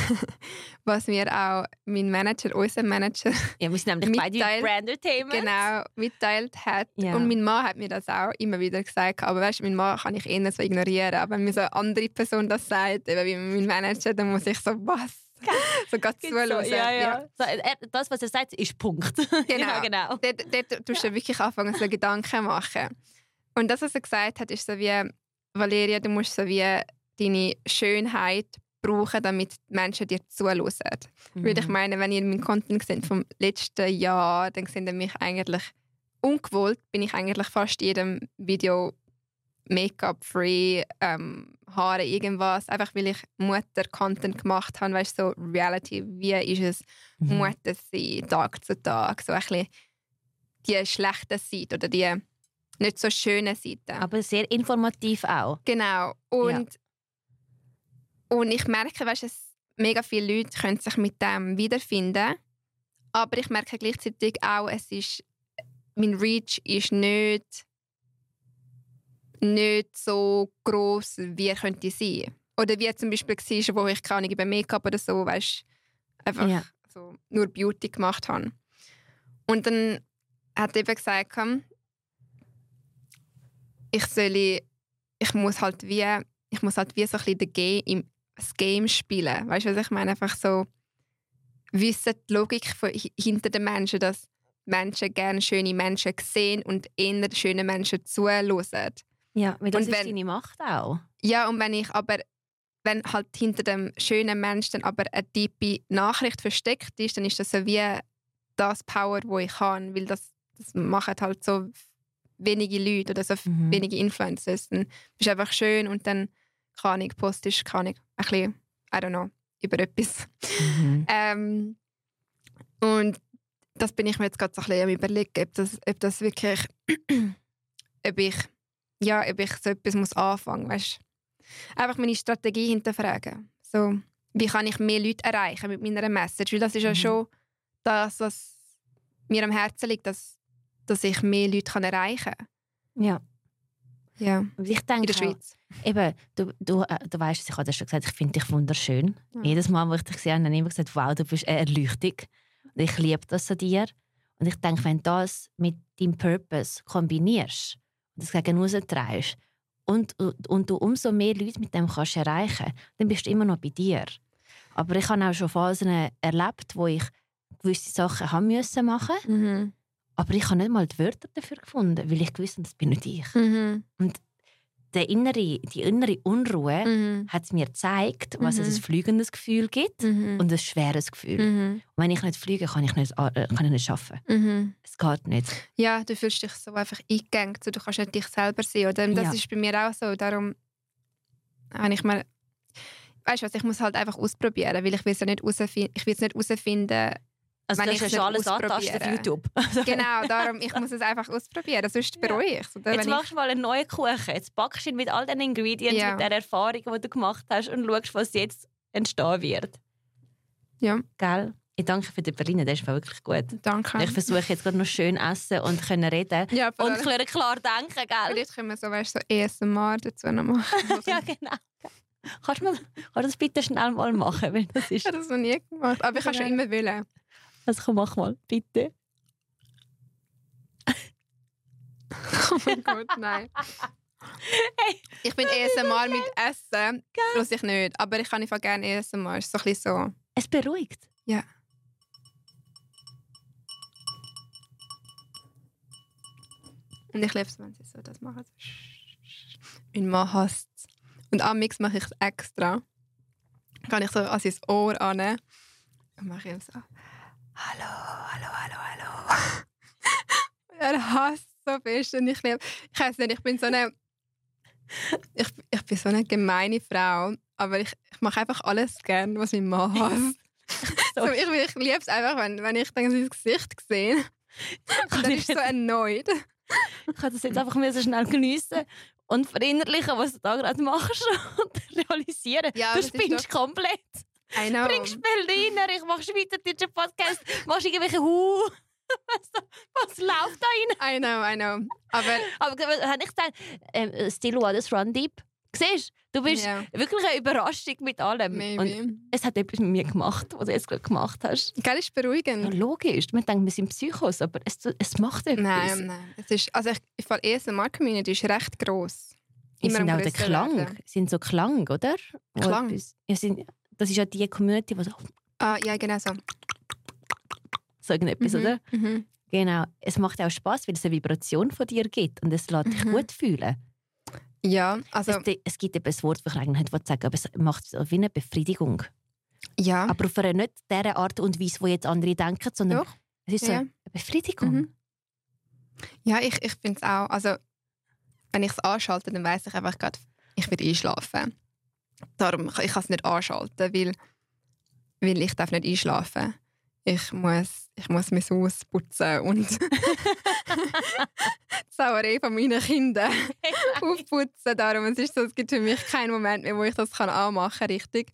Speaker 1: was mir auch mein Manager, unser Manager,
Speaker 2: Ja, wir sind nämlich beide Brand-Entertainment.
Speaker 1: genau mitteilt hat.
Speaker 2: Ja.
Speaker 1: Und mein Mann hat mir das auch immer wieder gesagt. Aber weißt, du, mein Mann kann ich eher so ignorieren. Aber wenn mir so eine andere Person das sagt, eben wie mein Manager, dann muss ich so, was? so ganz zuhören.
Speaker 2: So, ja, ja. So, er, das, was er sagt, ist Punkt. ja, genau.
Speaker 1: Dort, dort tust du wirklich anfangen, so Gedanken machen. Und das, was er gesagt hat, ist so wie, Valeria, du musst so wie deine Schönheit brauchen, damit die Menschen dir zuhören. Weil ich
Speaker 2: Mhm.
Speaker 1: meine, wenn ihr meinen Content seht vom letzten Jahr, dann seht ihr mich eigentlich ungewollt, bin ich eigentlich fast in jedem Video Make-up-free, ähm, Haare, irgendwas. Einfach weil ich Mutter-Content gemacht habe, weißt du, so Reality, wie ist es,
Speaker 2: Mhm.
Speaker 1: Mutter sein, Tag zu Tag, so ein bisschen die schlechten Seiten oder die nicht so schönen Seiten.
Speaker 2: Aber sehr informativ auch.
Speaker 1: Genau. Und, und ich merke, weißt, es, mega viele Leute können sich mit dem wiederfinden. Aber ich merke gleichzeitig auch, es ist, mein Reach ist nicht, nicht so groß wie er könnte sein. Oder wie zum Beispiel war, wo ich keine Ahnung, über Make-up oder so, weißt, einfach
Speaker 2: Ja.
Speaker 1: so nur Beauty gemacht habe. Und dann hat er eben gesagt, ich soll, ich muss halt wie, ich muss halt wie so ein bisschen den Game, im, das Game spielen. Weißt du, was ich meine? Einfach so wissen die Logik von, hi- hinter den Menschen, dass Menschen gerne schöne Menschen sehen und eher schöne Menschen zuhören.
Speaker 2: Ja, weil das
Speaker 1: Und
Speaker 2: ist
Speaker 1: wenn-
Speaker 2: deine Macht auch.
Speaker 1: Ja, und wenn ich aber, wenn halt hinter dem schönen Menschen dann aber eine tiefe Nachricht versteckt ist, dann ist das so wie das Power, wo ich habe, weil das, das machen halt so wenige Leute oder so
Speaker 2: Mhm.
Speaker 1: wenige Influencers. Dann bist du einfach schön und dann kann ich postest, kann ich ein bisschen, I don't know, über etwas.
Speaker 2: Mhm.
Speaker 1: Ähm, und das bin ich mir jetzt gerade so ein bisschen am überlegen, ob das, ob das wirklich, ob ich, ja, ob ich so etwas muss anfangen, weißt Einfach meine Strategie hinterfragen. So, wie kann ich mehr Leute erreichen mit meiner Message? Weil das ist ja
Speaker 2: Mhm.
Speaker 1: schon das, was mir am Herzen liegt, dass, dass ich mehr Leute kann erreichen kann.
Speaker 2: Ja.
Speaker 1: Ja,
Speaker 2: Ich
Speaker 1: in
Speaker 2: denke
Speaker 1: der
Speaker 2: auch,
Speaker 1: Schweiz.
Speaker 2: Eben, du, du, äh, du weißt, ich habe dir schon gesagt, ich finde dich wunderschön.
Speaker 1: Ja.
Speaker 2: Jedes Mal, wo ich dich sehe, habe ich immer gesagt, wow, du bist eine Erleuchtung. Und ich liebe das an dir. Und ich denke, wenn du das mit deinem Purpose kombinierst und das gegen rausdrehst und, und, und du umso mehr Leute mit dem kannst erreichen dann bist du immer noch bei dir. Aber ich habe auch schon Phasen erlebt, wo ich gewisse Sachen haben müssen machen
Speaker 1: Mhm.
Speaker 2: Aber ich habe nicht mal die Wörter dafür gefunden, weil ich gewusst habe, das bin nicht ich.
Speaker 1: Mhm.
Speaker 2: Der innere, die innere Unruhe
Speaker 1: Mhm.
Speaker 2: hat mir gezeigt, was es
Speaker 1: Mhm.
Speaker 2: ein flügendes Gefühl gibt
Speaker 1: Mhm.
Speaker 2: und ein schweres Gefühl.
Speaker 1: Mhm.
Speaker 2: Und wenn ich nicht fliege, kann ich nicht, äh, kann ich nicht arbeiten.
Speaker 1: Mhm.
Speaker 2: Es geht nicht.
Speaker 1: Ja, du fühlst dich so einfach eingegangen, so, du kannst nicht dich selber sehen. Oder? Und das
Speaker 2: Ja.
Speaker 1: ist bei mir auch so. Darum habe ich mal, weißt du was, ich muss halt einfach ausprobieren, weil ich will es ja nicht herausfinden, ich will es nicht herausfinden.
Speaker 2: Also
Speaker 1: ich
Speaker 2: ja schon
Speaker 1: nicht
Speaker 2: alles auf. YouTube.
Speaker 1: Genau, darum, ich muss es einfach ausprobieren, sonst bereue ich es. Oder?
Speaker 2: Jetzt
Speaker 1: Wenn
Speaker 2: machst du mal einen neuen Kuchen. Jetzt backst du ihn mit all den Ingredients,
Speaker 1: Ja.
Speaker 2: mit der Erfahrung, die du gemacht hast und schaust, was jetzt entstehen wird.
Speaker 1: Ja.
Speaker 2: Gell? Ich danke für den Berliner, der ist wirklich gut.
Speaker 1: ich, danke.
Speaker 2: Ich versuche jetzt gerade noch schön essen und können reden.
Speaker 1: ja,
Speaker 2: Und
Speaker 1: und
Speaker 2: können klar denken, gell?
Speaker 1: vielleicht können wir so, weißt, so ESMR dazu noch machen.
Speaker 2: ja, genau. Kannst du, mal, kannst du das bitte schnell mal machen? Weil das
Speaker 1: Ich
Speaker 2: ist...
Speaker 1: habe das noch nie gemacht, aber ich habe schon
Speaker 2: Genau.
Speaker 1: immer wollen.
Speaker 2: Also komm, mach mal, bitte.
Speaker 1: Oh mein Gott, nein. Ich bin ESMR mit Essen, bloß ich nicht. Aber ich kann einfach gerne ESMR. Ist so ein so.
Speaker 2: Es beruhigt.
Speaker 1: Ja. Und ich liebe es, wenn sie so das machen. Mein Mann hasst es. Und am Mix mache ich es extra. Kann ich so an sein Ohr an und mache ihm so Hallo, hallo, hallo, hallo. er hasst so fest und ich liebe... Ich weiß nicht, ich bin so eine... Ich, ich bin so eine gemeine Frau, aber ich, ich mache einfach alles gern, was mein Mann hasst. so, ich ich liebe es einfach, wenn, wenn ich dann sein Gesicht sehe. dann ist so erneut.
Speaker 2: ich kann das jetzt einfach mehr so schnell geniessen und verinnerlichen, was du da gerade machst und realisieren. Ja, du spinnst komplett. I know. Bringst Berliner, ich mache Schweizerdeutsche Podcast, machst irgendwelche Hu. was, läuft da
Speaker 1: rein? I know, I know. Aber,
Speaker 2: aber habe ich gesagt, ähm, Still Waters Run Deep? Siehst du, bist yeah. wirklich eine Überraschung mit allem.
Speaker 1: Maybe. Und
Speaker 2: es hat etwas mit mir gemacht, was du jetzt gerade gemacht hast.
Speaker 1: Gell, ist beruhigend.
Speaker 2: Ja, logisch. Man denkt, wir sind Psychos, aber es, es macht etwas.
Speaker 1: Nein, nein. Es ist, also ich, ich finde, ESMR-Community ist recht gross.
Speaker 2: Immer sind auch der Klang. Werden. sind so Klang, oder?
Speaker 1: Klang?
Speaker 2: Ja, sind, das ist ja die Community, die so...
Speaker 1: Ah, ja, genau so.
Speaker 2: So irgendetwas, mhm. oder? Mhm. Genau. Es macht auch Spaß, weil es eine Vibration von dir gibt und es lässt dich mhm. gut fühlen.
Speaker 1: Ja, also...
Speaker 2: Es, es gibt eben ein Wort, das ich eigentlich nicht sagen aber es macht so wie eine Befriedigung.
Speaker 1: Ja.
Speaker 2: Aber auf eine nicht der Art und Weise, wo jetzt andere denken, sondern Doch. es ist so ja. eine Befriedigung. Mhm.
Speaker 1: Ja, ich, ich finde es auch. Also, wenn ich es anschalte, dann weiß ich einfach gerade, ich werde einschlafen. Darum ich kann es nicht anschalten, weil, weil ich darf nicht einschlafen. Ich muss, ich muss mein Haus putzen und die Sauerei von meinen Kindern aufputzen. Darum es ist so, es gibt für mich keinen Moment mehr, wo ich das anmachen kann, richtig.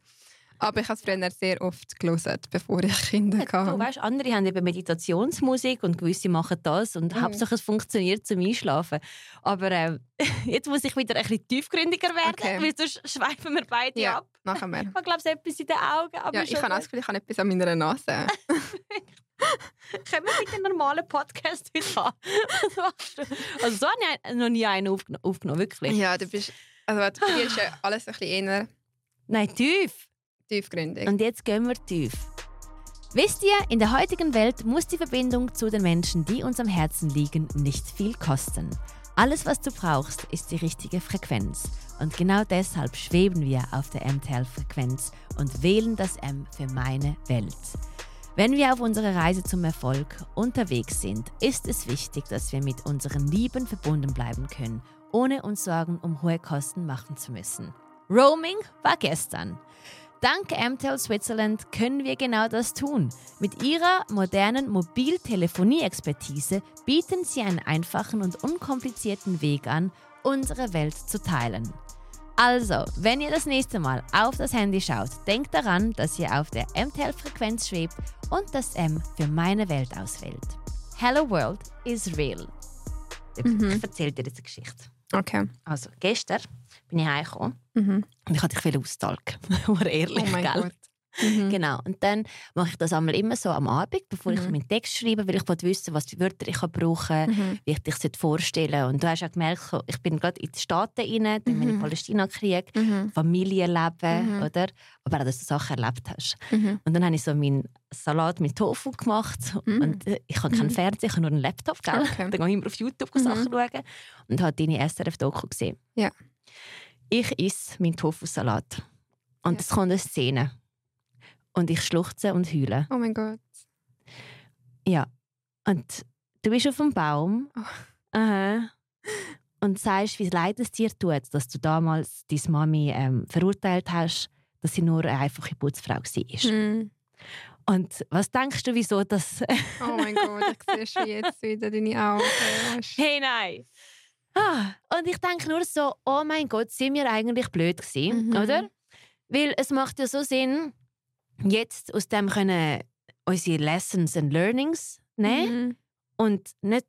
Speaker 1: Aber ich habe es früher sehr oft gelesen, bevor ich Kinder hatte.
Speaker 2: Ja, du weißt, andere haben eben Meditationsmusik und gewisse machen das und mhm. Hauptsache es funktioniert zum Einschlafen. Aber äh, jetzt muss ich wieder ein bisschen tiefgründiger werden, okay. weil sonst schweifen wir beide
Speaker 1: ja,
Speaker 2: ab.
Speaker 1: machen wir.
Speaker 2: Ich glaube, es etwas in den Augen. Aber
Speaker 1: ja, ich habe das Gefühl, ich habe etwas an meiner Nase.
Speaker 2: Können wir mit dem normalen Podcast wieder haben? also so habe ich noch nie einen aufgenommen, wirklich.
Speaker 1: Ja, du bist... Also bei dir ist ja alles ein bisschen eher...
Speaker 2: Nein, tief
Speaker 1: tiefgründig.
Speaker 2: Und jetzt gehen wir tief. Wisst ihr, in der heutigen Welt muss die Verbindung zu den Menschen, die uns am Herzen liegen, nicht viel kosten. Alles, was du brauchst, ist die richtige Frequenz. Und genau deshalb schweben wir auf der MTL-Frequenz und wählen das M für meine Welt. Wenn wir auf unserer Reise zum Erfolg unterwegs sind, ist es wichtig, dass wir mit unseren Lieben verbunden bleiben können, ohne uns Sorgen um hohe Kosten machen zu müssen. Roaming war gestern. Dank MTEL Switzerland können wir genau das tun. Mit ihrer modernen Mobiltelefonie-Expertise bieten sie einen einfachen und unkomplizierten Weg an, unsere Welt zu teilen. Also, wenn ihr das nächste Mal auf das Handy schaut, denkt daran, dass ihr auf der MTL-Frequenz schwebt und das M für meine Welt auswählt. Hello World is real. Mhm. Ich erzähle dir jetzt eine Geschichte.
Speaker 1: Okay.
Speaker 2: Also, gestern bin ich heimgekommen mhm. und ich hatte viel austalken. ehrlich, oh mein gell? Gott. Mhm. Genau. Und dann mache ich das einmal immer so am Abend, bevor mhm. ich meinen Text schreibe, weil ich wissen was für Wörter ich brauche, mhm. wie ich dich vorstellen Und du hast ja gemerkt, ich bin gerade in die Staaten rein, dann mhm. in Palästina-Krieg, mhm. Familienleben, mhm. oder? Aber auch, dass du Sachen erlebt hast. Mhm. Und dann habe ich so meinen Salat mit Tofu gemacht mhm. und äh, ich habe keinen Fernseher, ich habe nur einen Laptop, gell? Okay. Dann gehe ich immer auf YouTube Sachen schauen und habe deine SRF-Doku gesehen.
Speaker 1: Ja.
Speaker 2: Ich esse meinen Tofu-Salat und es ja. kommt eine Szene und ich schluchze und heule.
Speaker 1: Oh mein Gott.
Speaker 2: Ja. Und du bist auf dem Baum oh. Aha. und sagst, wie leid es dir tut, dass du damals deine Mami ähm, verurteilt hast, dass sie nur eine einfache Putzfrau war. Mm. Und was denkst du, wieso das...
Speaker 1: oh mein Gott, ich sehe schon jetzt wieder deine Augen.
Speaker 2: Hey, nein. Ah, und ich denke nur so, oh mein Gott, sind wir eigentlich blöd gewesen, mhm. oder? Weil es macht ja so Sinn, jetzt aus dem können unsere Lessons and Learnings nehmen mhm. und nicht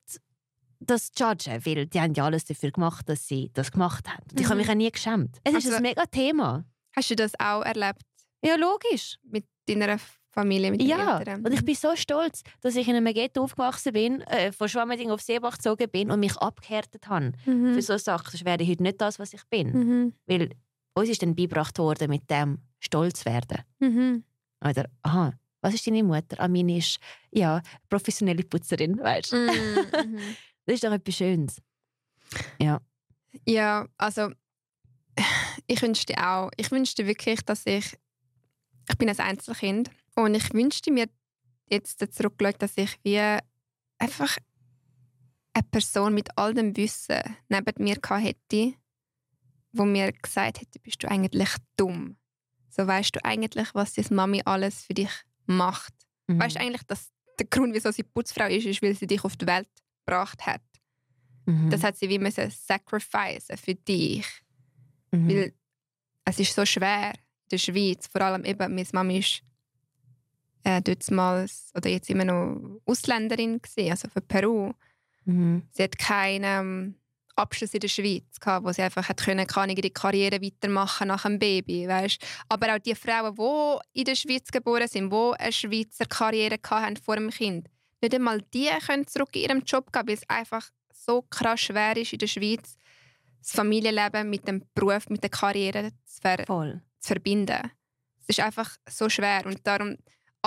Speaker 2: das judgen, weil die haben ja alles dafür gemacht, dass sie das gemacht haben. Und ich habe mhm. mich auch nie geschämt. Es also, ist ein mega Thema.
Speaker 1: Hast du das auch erlebt?
Speaker 2: Ja, logisch.
Speaker 1: Mit deiner Familie, mit
Speaker 2: ja, Eltern? und ich bin so stolz, dass ich in einem Ghetto aufgewachsen bin, äh, von Schwammerding auf Seebach gezogen bin und mich abgehärtet habe mhm. für solche Sachen. Sonst wäre ich heute nicht das, was ich bin. Mhm. Weil uns ist dann beigebracht worden, mit dem stolz werden. Mhm. Oder, aha, was ist deine Mutter? Ah, meine ist ja, professionelle Putzerin, weißt du? Mm, mhm. das ist doch etwas Schönes. Ja.
Speaker 1: Ja, also ich wünschte auch, ich wünschte wirklich, dass ich, ich bin ein Einzelkind und ich wünschte mir jetzt zurückgeschaut, dass ich wie einfach eine Person mit all dem Wissen neben mir hätte, wo mir gesagt hätte, bist du eigentlich dumm. So weißt du eigentlich, was deine Mami alles für dich macht. Mhm. Weißt du eigentlich, dass der Grund, wieso sie Putzfrau ist, ist, weil sie dich auf die Welt gebracht hat. Mhm. Das hat sie wie müssen sacrifice für dich. Mhm. Weil es ist so schwer in der Schweiz, vor allem eben, meine Mama ist äh, damals, oder jetzt immer noch Ausländerin gewesen, also von Peru. Mhm. Sie hat keinen ähm, Abschluss in der Schweiz gehabt, wo sie einfach hat können, kann ihre Karriere weitermachen nach dem Baby, weißt? Aber auch die Frauen, die in der Schweiz geboren sind, die eine Schweizer Karriere hatten vor dem Kind, nicht einmal die können zurück in ihrem Job gehen, weil es einfach so krass schwer ist in der Schweiz, das Familienleben mit dem Beruf, mit der Karriere zu, ver zu verbinden. Es ist einfach so schwer und darum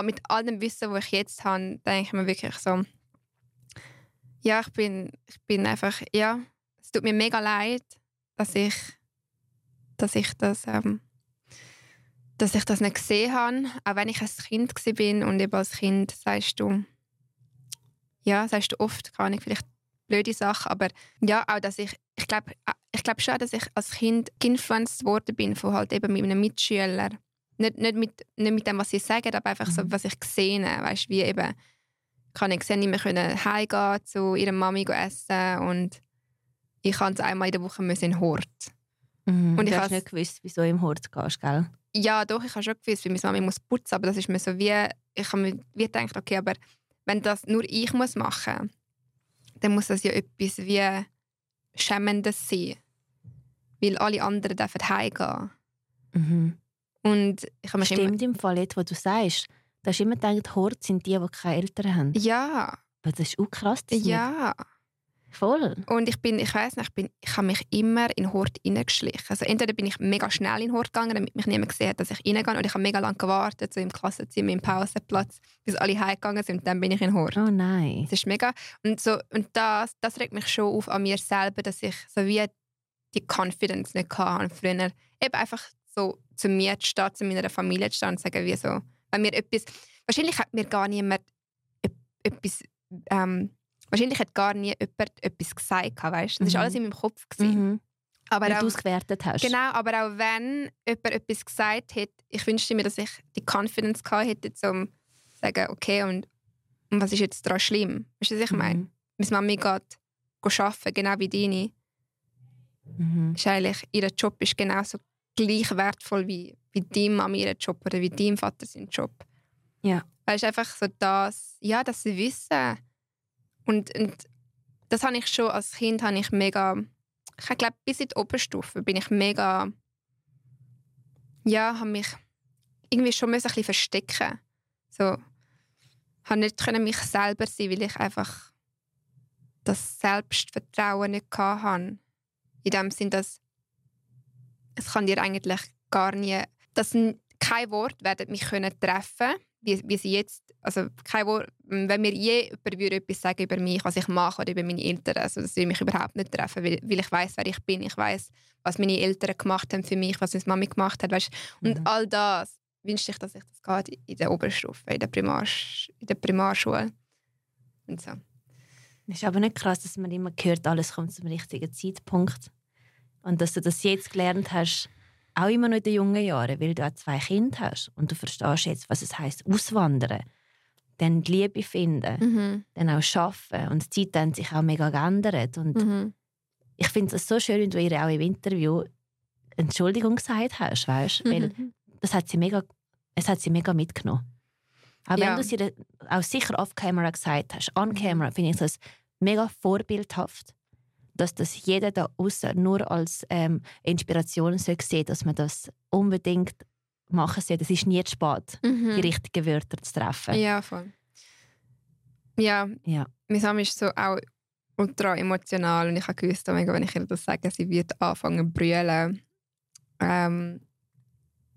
Speaker 1: mit all dem Wissen, das ich jetzt habe, denke ich mir wirklich so, ja, ich bin, ich bin einfach, ja, es tut mir mega leid, dass ich, dass ich das, ähm, dass ich das nicht gesehen habe, auch wenn ich ein Kind bin und eben als Kind sagst du, ja, sagst du oft, kann ich vielleicht blöde Sachen, aber ja, auch, dass ich, ich glaube ich glaub schon, dass ich als Kind geinfluenced worden bin von halt eben mit einem Mitschüler. Nicht, nicht, mit, nicht mit dem, was sie sagen, aber einfach mhm. so, was ich gesehen habe, weißt, wie eben kann ich sehen, nicht mehr können heimgehen zu ihrer Mami essen und ich kann einmal in der Woche müssen in den Hort.
Speaker 2: Mhm, und ich habe nicht gewusst, wieso du im Hort gehst, gell?
Speaker 1: Ja, doch, ich habe schon gewusst, wie meine Mami muss putzen, aber das ist mir so wie, ich habe mir wie gedacht, okay, aber wenn das nur ich muss machen, dann muss das ja etwas wie Schämendes sein, weil alle anderen dürfen heimgehen. Mhm. Und ich habe
Speaker 2: Stimmt immer... im Fall jetzt, wo du sagst, da hast du immer gedacht, Hort sind die, die keine Eltern haben.
Speaker 1: Ja.
Speaker 2: Aber das ist auch krass.
Speaker 1: ja.
Speaker 2: Nicht. Voll.
Speaker 1: Und ich bin, ich weiß nicht, ich, bin, ich habe mich immer in Hort hineingeschlichen. Also entweder bin ich mega schnell in Hort gegangen, damit mich niemand gesehen hat, dass ich reingehe. Und ich habe mega lange gewartet, so im Klassenzimmer, im Pausenplatz, bis alle heimgegangen sind. Und dann bin ich in Hort.
Speaker 2: Oh nein.
Speaker 1: Das ist mega. Und, so, und das, das regt mich schon auf an mir selber, dass ich so wie die Confidence nicht hatte früher. Eben einfach so zu mir zu stehen, zu meiner Familie zu stehen und zu sagen, wie so, wenn mir etwas, wahrscheinlich hat mir gar niemand etwas, ähm, wahrscheinlich hat gar nie jemand etwas gesagt, weißt? Das mhm. alles in meinem Kopf
Speaker 2: Mhm. Aber Weil du es gewertet hast.
Speaker 1: Genau, aber auch wenn jemand etwas gesagt hat, ich wünschte mir, dass ich die Confidence gehabt hätte, um zu sagen, okay, und, und was ist jetzt daran schlimm? Weißt du, was ich mhm. meine? Meine Mami geht arbeiten, genau wie deine. Mhm. Ist eigentlich, ihr Job ist genauso gleich wertvoll wie, wie dein Mami ihren Job oder wie dein Vater seinen Job.
Speaker 2: Ja.
Speaker 1: Weißt einfach so das, ja, dass sie wissen. Und, und das habe ich schon als Kind habe ich mega, ich glaube bis in die Oberstufe bin ich mega, ja, habe mich irgendwie schon ein bisschen verstecken. So, habe nicht können mich selber sein, weil ich einfach das Selbstvertrauen nicht hatte. In dem Sinn, dass es kann dir eigentlich gar nie, dass kein Wort werden mich können treffen wie, wie sie jetzt, also kein Wort, wenn mir je jemand würde etwas sagen über mich, was ich mache oder über meine Eltern, also das würde mich überhaupt nicht treffen, weil, weil ich weiß, wer ich bin, ich weiß, was meine Eltern gemacht haben für mich, was meine Mami gemacht hat, weißt? und mhm. all das wünschte ich, dass ich das gerade in der Oberstufe, in der, Primar, in der Primarschule und so.
Speaker 2: Es ist aber nicht krass, dass man immer hört, alles kommt zum richtigen Zeitpunkt. Und dass du das jetzt gelernt hast, auch immer noch in den jungen Jahren, weil du auch zwei Kinder hast und du verstehst jetzt, was es heißt auswandern, dann die Liebe finden, mhm. dann auch arbeiten und die Zeit hat sich auch mega geändert. Und mhm. ich finde es so schön, wenn du ihr auch im Interview Entschuldigung gesagt hast, weißt? Mhm. weil das hat sie mega, es hat sie mega mitgenommen. Auch ja. wenn du sie auch sicher off-camera gesagt hast, on-camera finde ich das mega vorbildhaft dass das jeder da außen nur als ähm, Inspiration soll sehen dass man das unbedingt machen soll. Es ist nie zu spät, mhm. die richtigen Wörter zu treffen.
Speaker 1: Ja, voll. Ja,
Speaker 2: ja.
Speaker 1: meine Mama ist so auch ultra emotional und ich habe gewusst, wenn ich ihr das sage, sie wird anfangen zu brüllen. Ähm,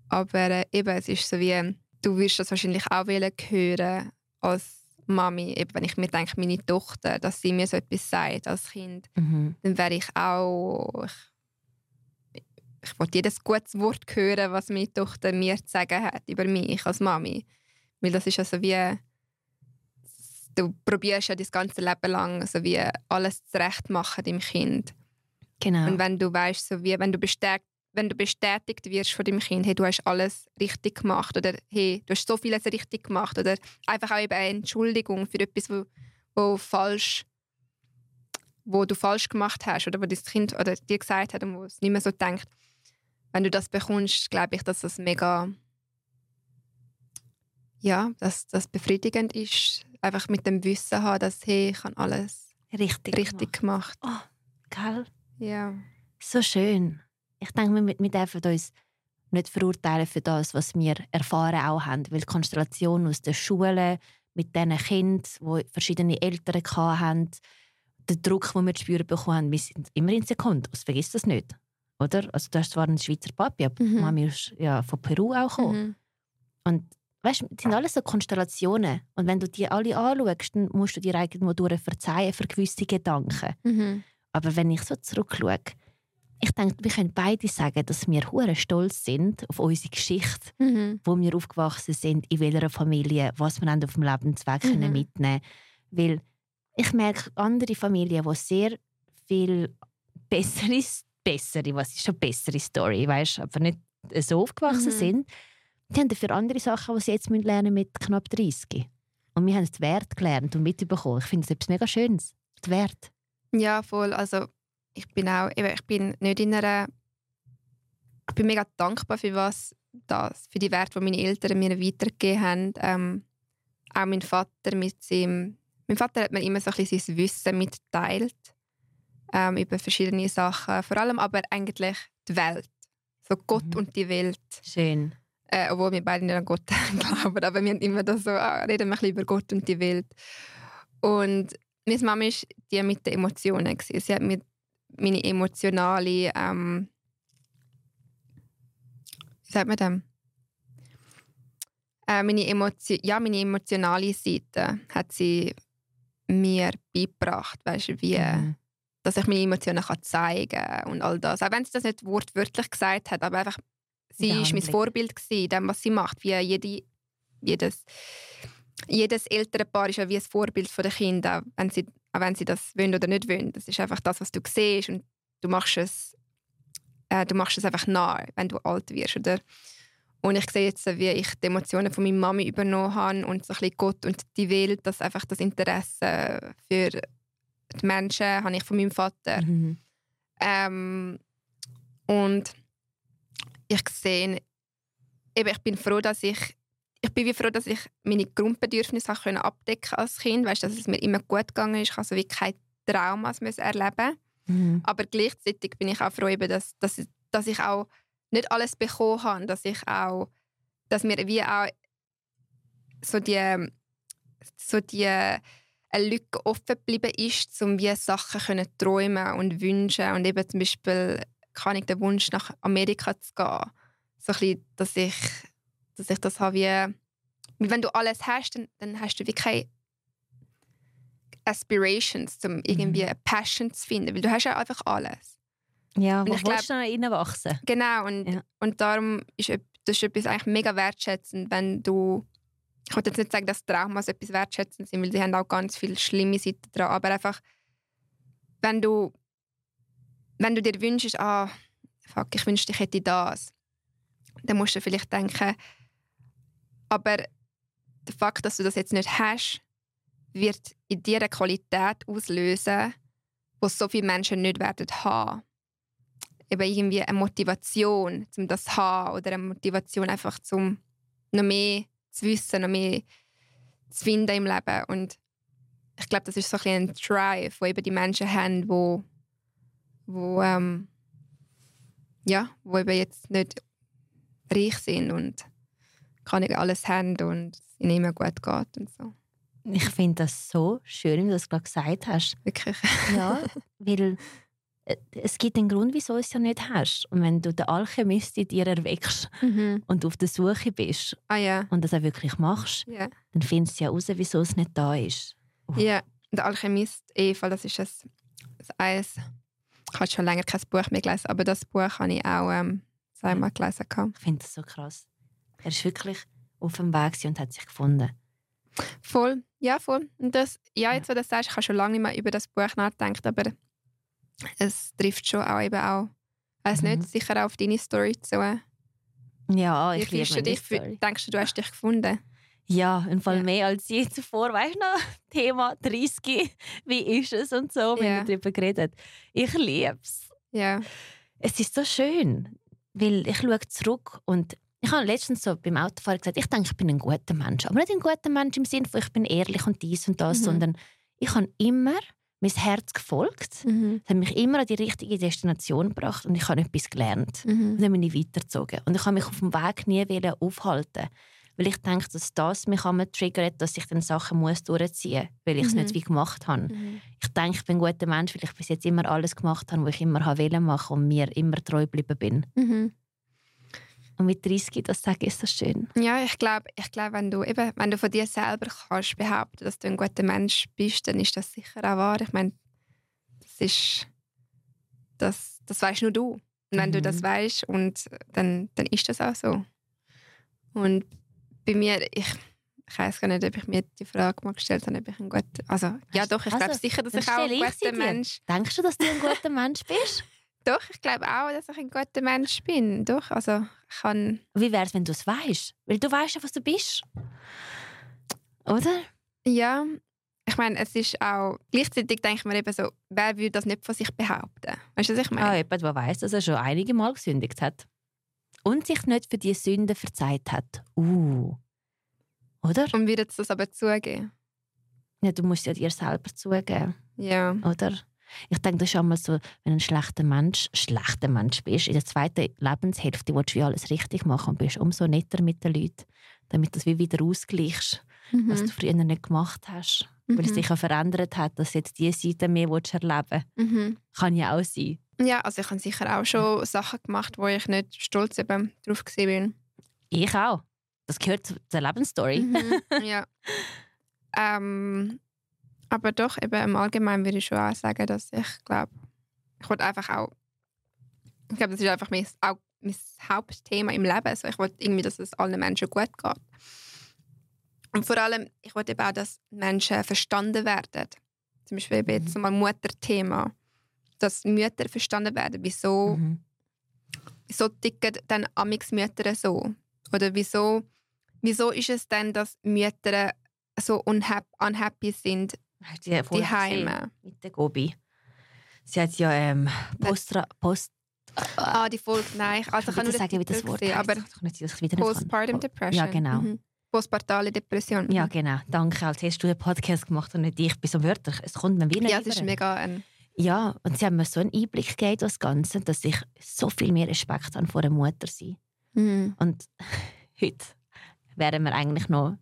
Speaker 1: aber äh, eben, es ist so wie, du wirst das wahrscheinlich auch hören als Mami, eben wenn ich mir denke, meine Tochter, dass sie mir so etwas sagt als Kind, mhm. dann wäre ich auch. Ich, ich wollte jedes gutes Wort hören, was meine Tochter mir zu sagen hat über mich als Mami. Weil das ist also wie. Du probierst ja das ganze Leben lang so wie alles zurecht machen dem Kind.
Speaker 2: Genau.
Speaker 1: Und wenn du weißt, so wie wenn du bestärkt wenn du bestätigt wirst von deinem Kind, hey, du hast alles richtig gemacht oder hey, du hast so vieles richtig gemacht oder einfach auch eben eine Entschuldigung für etwas, wo, wo falsch wo du falsch gemacht hast oder wo das Kind oder dir gesagt hat und wo es nicht mehr so denkt. Wenn du das bekommst, glaube ich, dass das mega ja, dass das befriedigend ist, einfach mit dem Wissen haben, dass hey, ich habe alles richtig, richtig gemacht.
Speaker 2: gemacht. Oh, geil.
Speaker 1: Ja.
Speaker 2: So schön. Ich denke, wir, wir dürfen uns nicht verurteilen für das, was wir erfahren auch haben, weil die Konstellation aus der Schule mit diesen Kindern, die verschiedene Eltern hatten, der Druck, den wir zu spüren bekommen haben, wir sind immer in Sekunden. Also vergiss das nicht. Oder? Also du hast zwar einen Schweizer Papi, aber mhm. Mami ist ja von Peru auch gekommen. Mhm. Und weißt, das sind alles so Konstellationen. Und wenn du die alle anschaust, dann musst du dir irgendwo durch verzeihen für gewisse Gedanken.
Speaker 1: Mhm.
Speaker 2: Aber wenn ich so zurückschaue, ich denke, wir können beide sagen, dass wir hure stolz sind auf unsere Geschichte,
Speaker 1: mhm.
Speaker 2: wo wir aufgewachsen sind, in welcher Familie, was wir auf dem Lebensweg mhm. können mitnehmen Weil ich merke andere Familien, die sehr viel bessere, bessere, was ist schon bessere Story, weißt, aber nicht so aufgewachsen mhm. sind, die haben dafür andere Sachen, die sie jetzt lernen mit knapp 30. Und wir haben den Wert gelernt und mitbekommen. Ich finde es etwas mega Schönes. Wert.
Speaker 1: Ja, voll. Also ich bin auch, eben, ich bin nicht in einer, ich bin mega dankbar für was das, für die Werte, die meine Eltern mir weitergegeben haben. Ähm, auch mein Vater mit seinem, mein Vater hat mir immer so ein bisschen sein Wissen mitgeteilt ähm, über verschiedene Sachen, vor allem aber eigentlich die Welt, so Gott mhm. und die Welt.
Speaker 2: Schön.
Speaker 1: Äh, obwohl wir beide nicht an Gott glauben, aber wir haben immer das so, ah, reden wir ein bisschen über Gott und die Welt. Und meine Mama war die mit den Emotionen. Sie hat mir meine emotionale, ähm, wie sagt man das? Äh, meine, Emotio ja, meine emotionale Seite hat sie mir beigebracht, weißt, wie, mhm. dass ich meine Emotionen kann zeigen kann und all das. Auch wenn sie das nicht wortwörtlich gesagt hat, aber einfach, sie war mein Vorbild in dem, was sie macht, wie jede, jedes jedes Elternpaar ist ja wie ein Vorbild der Kinder, wenn sie, auch wenn sie das wollen oder nicht wollen. Das ist einfach das, was du siehst und du machst es, äh, du machst es einfach nahe, wenn du alt wirst. Oder? Und ich sehe jetzt, wie ich die Emotionen von meiner Mami übernommen habe und so ein bisschen Gott und die Welt, dass einfach das Interesse für die Menschen habe ich von meinem Vater. Mhm. Ähm, und ich sehe, eben, ich bin froh, dass ich ich bin wie froh, dass ich meine Grundbedürfnisse können abdecken als Kind, weißt, dass es mir immer gut gegangen ist, ich also wie keine Traumas müssen erleben. Mhm. Aber gleichzeitig bin ich auch froh, eben, dass, dass, dass ich auch nicht alles bekommen habe, dass ich auch, dass mir wie auch so die, so die eine Lücke offen geblieben ist, um wie Sachen können träumen und wünschen und eben zum Beispiel kann ich den Wunsch nach Amerika zu gehen, so ein bisschen, dass ich dass ich das habe wie, wenn du alles hast, dann, dann hast du wie keine Aspirations, um irgendwie mhm. eine Passion zu finden, weil du hast ja einfach alles.
Speaker 2: Ja, und ich willst glaub, du reinwachsen?
Speaker 1: Genau, und, ja. und darum ist das ist etwas eigentlich mega wertschätzend, wenn du ich wollte jetzt nicht sagen, dass Traumas etwas wertschätzend sind, weil sie haben auch ganz viele schlimme Seiten dran, aber einfach, wenn du wenn du dir wünschst, ah, fuck, ich wünschte, ich hätte das, dann musst du vielleicht denken, aber der Fakt, dass du das jetzt nicht hast, wird in dir eine Qualität auslösen, die so viele Menschen nicht werden haben. Eben irgendwie eine Motivation, um das zu haben oder eine Motivation einfach zum noch mehr zu wissen, noch mehr zu finden im Leben. Und ich glaube, das ist so ein, ein Drive, wo eben die Menschen haben, wo, wo, ähm, ja, wo eben jetzt nicht reich sind und kann ich alles haben und es ihnen immer gut geht und so.
Speaker 2: Ich finde das so schön, wie du das gerade gesagt hast.
Speaker 1: Wirklich?
Speaker 2: Ja, weil äh, es gibt einen Grund, wieso du es ja nicht hast. Und wenn du den Alchemist in dir erweckst mhm. und auf der Suche bist
Speaker 1: ah, ja.
Speaker 2: und das auch wirklich machst,
Speaker 1: ja.
Speaker 2: dann findest du ja heraus, wieso es nicht da ist.
Speaker 1: Oh. Ja, der Alchemist, Eva, das ist ein, eins. Ich habe schon länger kein Buch mehr gelesen, aber das Buch habe ich auch ähm, zweimal gelesen.
Speaker 2: Ich finde das so krass. Er ist wirklich auf dem Weg und hat sich gefunden.
Speaker 1: Voll, ja, voll. Und das, ja, jetzt, wo du das sagst, ich habe schon lange nicht mehr über das Buch nachgedacht, aber es trifft schon auch eben auch Weiß mhm. nicht, sicher auch auf deine Story zu.
Speaker 2: Ja, ich
Speaker 1: liebe du dich,
Speaker 2: Story.
Speaker 1: Denkst du, du hast dich gefunden?
Speaker 2: Ja, im Fall ja. mehr als je zuvor. Weißt du noch, Thema 30, wie ist es und so, wie ja. wir darüber geredet Ich liebe es.
Speaker 1: Ja.
Speaker 2: Es ist so schön, weil ich schaue zurück und ich habe letztens so beim Autofahren gesagt, ich denke, ich bin ein guter Mensch. Aber nicht ein guter Mensch im Sinne von, ich bin ehrlich und dies und das, mhm. sondern ich habe immer mein Herz gefolgt. Mhm. Es hat mich immer an die richtige Destination gebracht und ich habe etwas gelernt. Mhm. Und dann bin ich weitergezogen. Und ich habe mich auf dem Weg nie aufhalten weil ich denke, dass das mich einmal triggert, dass ich dann Sachen muss durchziehen muss, weil ich es mhm. nicht wie gemacht habe. Mhm. Ich denke, ich bin ein guter Mensch, weil ich bis jetzt immer alles gemacht habe, was ich immer wollte machen und mir immer treu geblieben bin.
Speaker 1: Mhm.
Speaker 2: Und mit 30, das sage ich, ist das schön.
Speaker 1: Ja, ich glaube, ich glaub, wenn, du eben, wenn du von dir selber kannst behaupten dass du ein guter Mensch bist, dann ist das sicher auch wahr. Ich meine, das ist. Das, das weißt nur du. Und wenn mhm. du das mhm. weißt, und dann, dann ist das auch so. Und bei mir, ich, ich weiß gar nicht, ob ich mir die Frage mal gestellt habe, ob ich ein guter. Also, ja, doch, ich also, glaube sicher, dass ich auch ein guter Mensch
Speaker 2: bin. Denkst du, dass du ein guter Mensch bist?
Speaker 1: Doch, ich glaube auch, dass ich ein guter Mensch bin. Doch, also kann...
Speaker 2: Wie wäre es, wenn du es weißt? Weil du weißt ja, was du bist. Oder?
Speaker 1: Ja, ich meine, es ist auch... Gleichzeitig denke ich mir eben so, wer würde das nicht von sich behaupten? Weißt du, was ich meine?
Speaker 2: Ah, jemand, der weiss, dass er schon einige Mal gesündigt hat. Und sich nicht für die Sünde verzeiht hat. Uh. Oder?
Speaker 1: Und jetzt das aber zugeben?
Speaker 2: Ja, du musst ja dir selber zugeben.
Speaker 1: Ja.
Speaker 2: Oder? Ich denke, das ist einmal so, wenn ein schlechter Mensch, schlechter Mensch bist, in der zweiten Lebenshälfte willst du alles richtig machen und bist umso netter mit den Leuten, damit du es wieder ausgleichst, mhm. was du früher nicht gemacht hast. Mhm. Weil es sich auch verändert hat, dass jetzt diese Seite mehr erleben willst.
Speaker 1: Mhm.
Speaker 2: Kann ja auch sein.
Speaker 1: Ja, also ich habe sicher auch schon Sachen gemacht, wo ich nicht stolz eben drauf bin.
Speaker 2: Ich auch. Das gehört zur Lebensstory.
Speaker 1: Mhm. ja. ähm, aber doch, eben im Allgemeinen würde ich schon auch sagen, dass ich glaube, ich wollte einfach auch, ich glaube, das ist einfach mein, auch mein Hauptthema im Leben. Also ich wollte irgendwie, dass es allen Menschen gut geht. Und vor allem, ich wollte eben auch, dass Menschen verstanden werden. Zum Beispiel eben jetzt mhm. mal Mutterthema. Dass Mütter verstanden werden. Wieso, mhm. wieso ticken dann amix Mütter so? Oder wieso, wieso ist es denn, dass Mütter so unhappy sind
Speaker 2: Hast du die, die Heime. Mit der Gobi. Sie hat ja ähm, Postra, Post.
Speaker 1: Ah, die Folge, nein. Also
Speaker 2: ich kann nur sagen, wie das Wort heißt.
Speaker 1: aber Postpartum Depression.
Speaker 2: Ja, genau. Mhm.
Speaker 1: Postpartale Depression.
Speaker 2: Ja, genau. Danke. Als hast du einen Podcast gemacht und nicht ich. Bei so Wörter. Es kommt mir wieder.
Speaker 1: Ja, es ist mega ein
Speaker 2: ja, und sie haben mir so einen Einblick gegeben, das Ganze, dass ich so viel mehr Respekt habe vor der Mutter sein.
Speaker 1: Mhm.
Speaker 2: Und heute wären wir eigentlich noch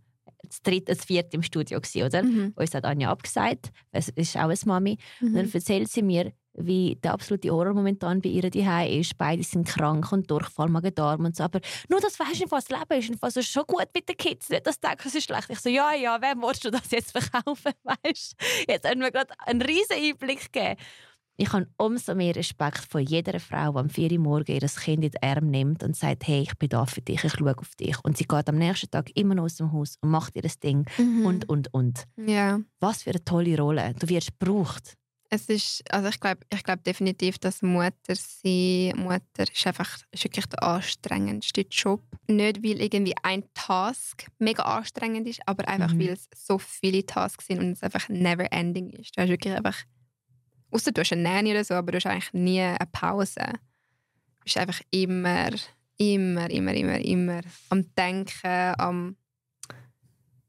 Speaker 2: das dritte, das vierte im Studio gewesen, oder? Mhm. Uns hat Anja abgesagt, es ist auch eine Mami. Mhm. Und dann erzählt sie mir, wie der absolute Horror momentan bei ihr daheim ist. Beide sind krank und Durchfall, Magen-Darm und so. Aber nur das weißt du, was das Leben ist. Und ist schon gut mit den Kids. Nicht, dass du denkst, es ist schlecht. Ich so, ja, ja, wem willst du das jetzt verkaufen? Weißt? Jetzt haben wir gerade einen riesen Einblick gegeben. Ich habe umso mehr Respekt vor jeder Frau, die am 4 Uhr morgens ihr Kind in den Arm nimmt und sagt, hey, ich bin da für dich, ich schaue auf dich. Und sie geht am nächsten Tag immer noch aus dem Haus und macht ihr das Ding mhm. und, und, und.
Speaker 1: Ja.
Speaker 2: Was für eine tolle Rolle. Du wirst gebraucht.
Speaker 1: Es ist, also ich glaube ich glaub definitiv, dass Mutter sein, Mutter ist einfach ist wirklich der anstrengendste Job. Nicht, weil irgendwie ein Task mega anstrengend ist, aber einfach, mhm. weil es so viele Tasks sind und es einfach never ending ist. Du hast wirklich einfach Außer du hast eine Nanny oder so, aber du hast eigentlich nie eine Pause. Du bist einfach immer, immer, immer, immer, immer am Denken, am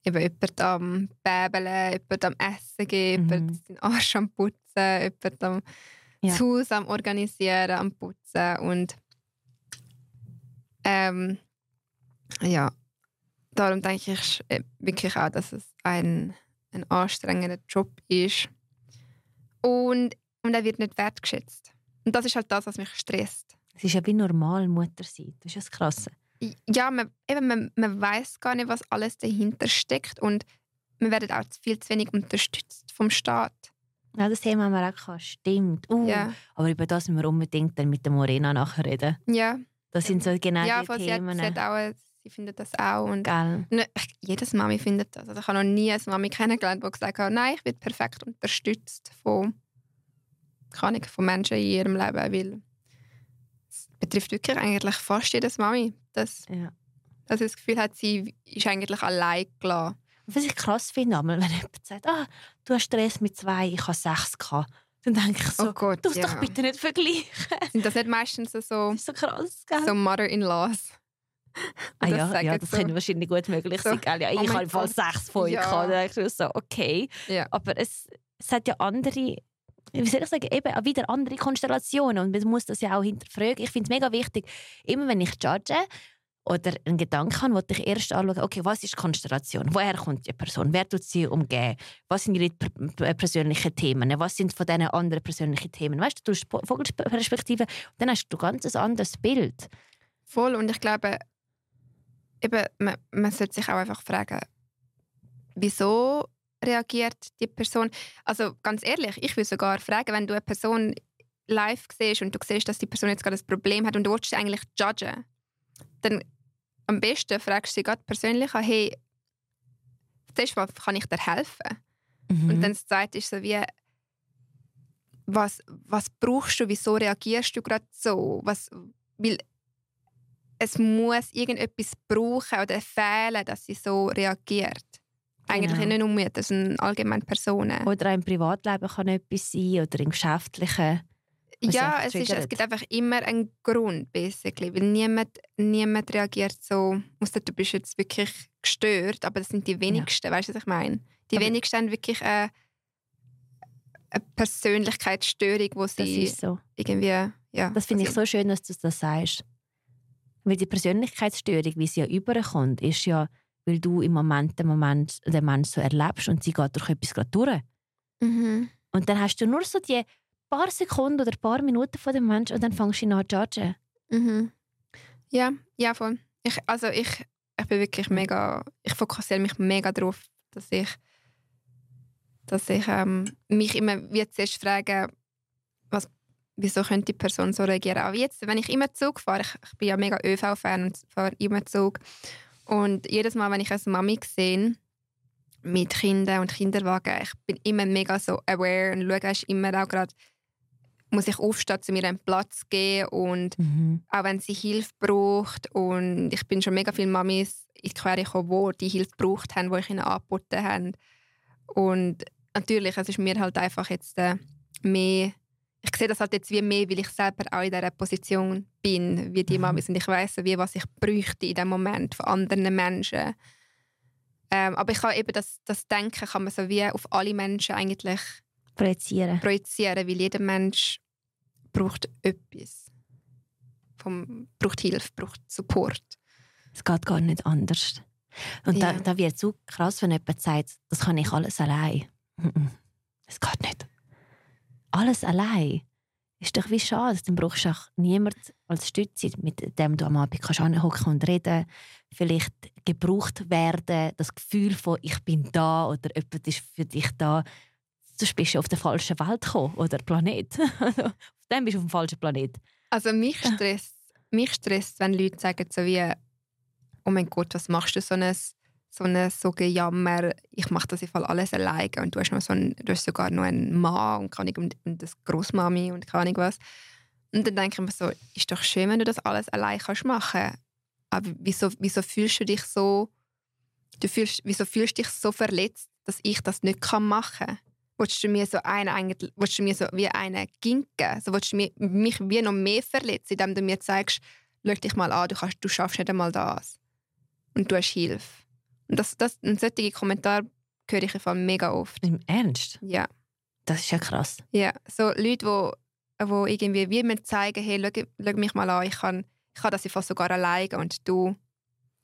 Speaker 1: eben jemand am Bäbeln, jemand am Essen geben, mhm. jemand den Arsch am Putzen, jemand am ja. das Haus am Organisieren, am Putzen und ähm, ja, darum denke ich äh, wirklich auch, dass es ein, ein anstrengender Job ist und, und er wird nicht wertgeschätzt. Und das ist halt das, was mich stresst.
Speaker 2: Es ist ja wie normal, Mutter sein. Das ist das Krasse.
Speaker 1: Ja, man, eben, man, man weiß gar nicht, was alles dahinter steckt. Und man wird auch viel zu wenig unterstützt vom Staat.
Speaker 2: Ja, das Thema haben wir auch gehabt. Stimmt. Uh,
Speaker 1: ja.
Speaker 2: Aber über das müssen wir unbedingt dann mit der Morena nachher reden.
Speaker 1: Ja.
Speaker 2: Das sind so genau
Speaker 1: ja,
Speaker 2: die Themen.
Speaker 1: Hat, sie, hat auch, sie findet das auch. Und
Speaker 2: Geil.
Speaker 1: Ne, jedes Mami findet das. Also ich habe noch nie eine Mami kennengelernt, die gesagt hat, nein, ich werde perfekt unterstützt von, von Menschen in ihrem Leben, weil betrifft wirklich eigentlich fast jedes Mami. Dass, ja. dass sie das Gefühl hat, sie ist eigentlich allein gelassen.
Speaker 2: Was ich krass finde, wenn jemand sagt, ah, du hast Stress mit zwei, ich habe sechs gehabt. Dann denke ich so, oh Gott, du ja. doch bitte nicht vergleichen.
Speaker 1: Sind das nicht meistens so, so,
Speaker 2: so krass, gell?
Speaker 1: So Mother-in-Laws?
Speaker 2: Ah, ja, ja, das so. könnte wahrscheinlich gut möglich so, sein. Ja, oh ich habe im Fall sechs von euch ja. gehabt. Ich so, okay. Ja. Aber es, es hat ja andere wie soll ich sagen, eben auch wieder andere Konstellationen und man muss das ja auch hinterfragen. Ich finde es mega wichtig, immer wenn ich judge oder einen Gedanken habe, wollte ich erst anschauen, okay, was ist die Konstellation? Woher kommt die Person? Wer tut sie umgehen? Was sind ihre persönlichen Themen? Was sind von diesen anderen persönlichen Themen? Weißt du, du hast Vogelperspektive, dann hast du ganz ein ganz anderes Bild.
Speaker 1: Voll, und ich glaube, eben, man, man sollte sich auch einfach fragen, wieso reagiert die Person? Also ganz ehrlich, ich würde sogar fragen, wenn du eine Person live siehst und du siehst, dass die Person jetzt gerade ein Problem hat und du willst sie eigentlich judgen, dann am besten fragst du sie gerade persönlich an, hey, zuerst mal, kann ich dir helfen? Mhm. Und dann das Zweite ist so wie, was, was brauchst du, wieso reagierst du gerade so? Was, weil es muss irgendetwas brauchen oder fehlen, dass sie so reagiert. Eigentlich genau. nicht nur das sind allgemein Personen.
Speaker 2: Oder im Privatleben kann etwas sein oder im Geschäftlichen.
Speaker 1: Ja, es, ist, es gibt einfach immer einen Grund, basically, weil niemand, niemand reagiert so, du bist jetzt wirklich gestört, aber das sind die wenigsten, ja. weißt du, was ich meine? Die aber wenigsten haben wirklich eine, eine Persönlichkeitsstörung, wo sie so. irgendwie, ja.
Speaker 2: Das finde ich so schön, dass du das sagst. Weil die Persönlichkeitsstörung, wie sie ja überkommt, ist ja, weil du im Moment den Moment den Menschen so erlebst und sie geht durch etwas gerade durch. Mhm. Und dann hast du nur so die paar Sekunden oder paar Minuten von dem Menschen und dann fängst du ihn an zu judgen.
Speaker 1: Mhm. Ja, ja, voll. Ich, also ich, ich bin wirklich mega, ich fokussiere mich mega darauf, dass ich, dass ich ähm, mich immer wie zuerst frage, wieso könnte die Person so reagieren. Auch jetzt, wenn ich immer Zug fahre, ich, ich bin ja mega ÖV-Fan und fahre immer Zug. Und jedes Mal, wenn ich als Mami sehe, mit Kindern und Kinderwagen, ich bin immer mega so aware und schaue immer auch gerade, muss ich aufstehen, zu mir einen Platz geben und mhm. auch wenn sie Hilfe braucht und ich bin schon mega viele Mamis in die Quere gekommen, die die Hilfe gebraucht haben, die ich ihnen angeboten habe. Und natürlich, es ist mir halt einfach jetzt äh, mehr ich sehe das halt jetzt wie mehr, weil ich selber auch in dieser Position bin, wie die mhm. Mamis. Und ich weiß wie, was ich bräuchte in dem Moment von anderen Menschen. Ähm, aber ich kann eben das, das Denken kann man so wie auf alle Menschen eigentlich
Speaker 2: projizieren.
Speaker 1: projizieren weil jeder Mensch braucht etwas. Vom, braucht Hilfe, braucht Support.
Speaker 2: Es geht gar nicht anders. Und ja. da, da wird es so krass, wenn jemand sagt, das kann ich alles allein. Es geht nicht alles allein ist doch wie schade. Dann brauchst du auch niemanden als Stütze, mit dem du am Abend kannst anhocken und reden. Vielleicht gebraucht werden, das Gefühl von «ich bin da» oder «jemand ist für dich da». Du bist du auf der falschen Welt gekommen oder Planet. Also, auf dem bist du auf dem falschen Planet.
Speaker 1: Also mich stresst, mich stresst, wenn Leute sagen so wie «Oh mein Gott, was machst du so ein so ein so Gejammer, ich mache das im Fall alles alleine und du hast, noch so einen, du hast sogar noch einen Mann und, kann ich, und, und das Großmami und keine Ahnung was. Und dann denke ich mir so, ist doch schön, wenn du das alles allein kannst machen. Aber wieso, wieso fühlst du dich so, du fühlst, wieso fühlst du dich so verletzt, dass ich das nicht kann machen kann? Willst du mir so einen, willst du mir so wie einen ginken? So willst du mich, mich wie noch mehr verletzen, indem du mir zeigst, schau dich mal an, du, kannst, du schaffst nicht einmal das. Und du hast Hilfe. Das, das, und solche Kommentare höre ich einfach mega oft.
Speaker 2: Im Ernst?
Speaker 1: Ja.
Speaker 2: Das ist ja krass.
Speaker 1: Ja, so Leute, wo, wo irgendwie wie mir zeigen, hey, schau, schau mich mal an, ich kann, ich kann das einfach sogar alleine und du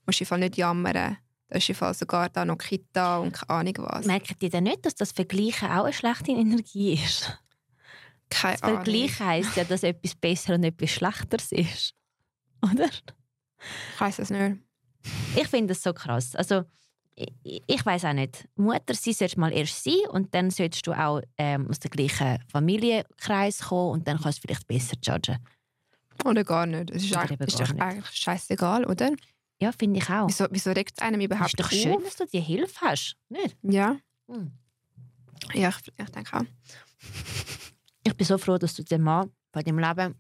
Speaker 1: musst einfach nicht jammern. Da ist einfach sogar da noch Kita und keine Ahnung was.
Speaker 2: Merken die denn nicht, dass das Vergleichen auch eine schlechte Energie ist?
Speaker 1: Keine
Speaker 2: das Vergleichen heisst ja, dass etwas besser und etwas schlechteres ist. Oder?
Speaker 1: Ich weiß es nicht.
Speaker 2: Ich finde das so krass. Also, ich, ich weiß auch nicht. Mutter sie sollst mal erst sein und dann solltest du auch ähm, aus dem gleichen Familienkreis kommen und dann kannst du vielleicht besser judgen.
Speaker 1: Oder gar nicht. Es ist, eigentlich, ist doch eigentlich scheißegal, oder?
Speaker 2: Ja, finde ich auch.
Speaker 1: Wieso, wieso regt es einem überhaupt
Speaker 2: Ist doch schön, auf? dass du die Hilfe hast, nicht?
Speaker 1: Ja. Hm. Ja, ich, ich denke auch.
Speaker 2: Ich bin so froh, dass du den Mann bei deinem Leben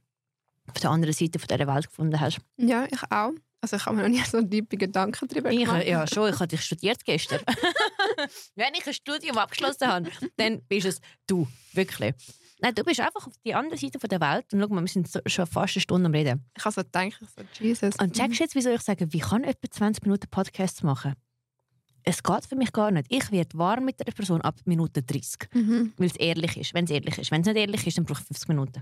Speaker 2: auf der anderen Seite von dieser Welt gefunden hast.
Speaker 1: Ja, ich auch. Also ich habe mir noch nie so tiefen Gedanken darüber
Speaker 2: Ich,
Speaker 1: gemacht.
Speaker 2: ja, schon. Ich habe dich studiert gestern. Wenn ich ein Studium abgeschlossen habe, dann bist es du. Wirklich. Nein, du bist einfach auf die andere Seite der Welt. Und schau mal, wir sind so, schon fast eine Stunde am Reden.
Speaker 1: Ich habe so gedacht, ich so, Jesus.
Speaker 2: Und checkst du jetzt, wieso ich sage, wie kann jemand 20 Minuten Podcasts machen? Es geht für mich gar nicht. Ich werde warm mit einer Person ab Minute 30.
Speaker 1: Mhm.
Speaker 2: Weil es ehrlich ist. Wenn es ehrlich ist. Wenn es nicht ehrlich ist, dann brauche ich 50 Minuten.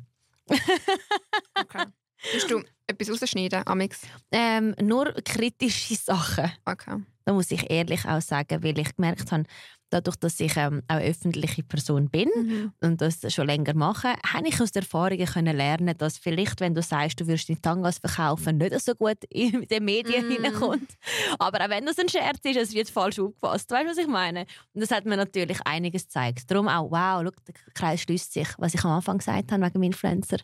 Speaker 1: Okay. Willst du etwas rausschneiden, Amix?
Speaker 2: Ähm, nur kritische Sachen.
Speaker 1: Okay.
Speaker 2: Da muss ich ehrlich auch sagen, weil ich gemerkt habe, dadurch, dass ich ähm, auch eine öffentliche Person bin
Speaker 1: Mhm.
Speaker 2: und das schon länger mache, habe ich aus den Erfahrungen können lernen, dass vielleicht, wenn du sagst, du wirst die Tangas verkaufen, nicht so gut in den Medien
Speaker 1: Mhm.
Speaker 2: hineinkommt. Aber auch wenn das ein Scherz ist, es wird falsch aufgefasst. Weißt du, was ich meine? Und das hat mir natürlich einiges gezeigt. Darum auch, wow, schau, der Kreis schließt sich, was ich am Anfang gesagt habe wegen dem Influencer.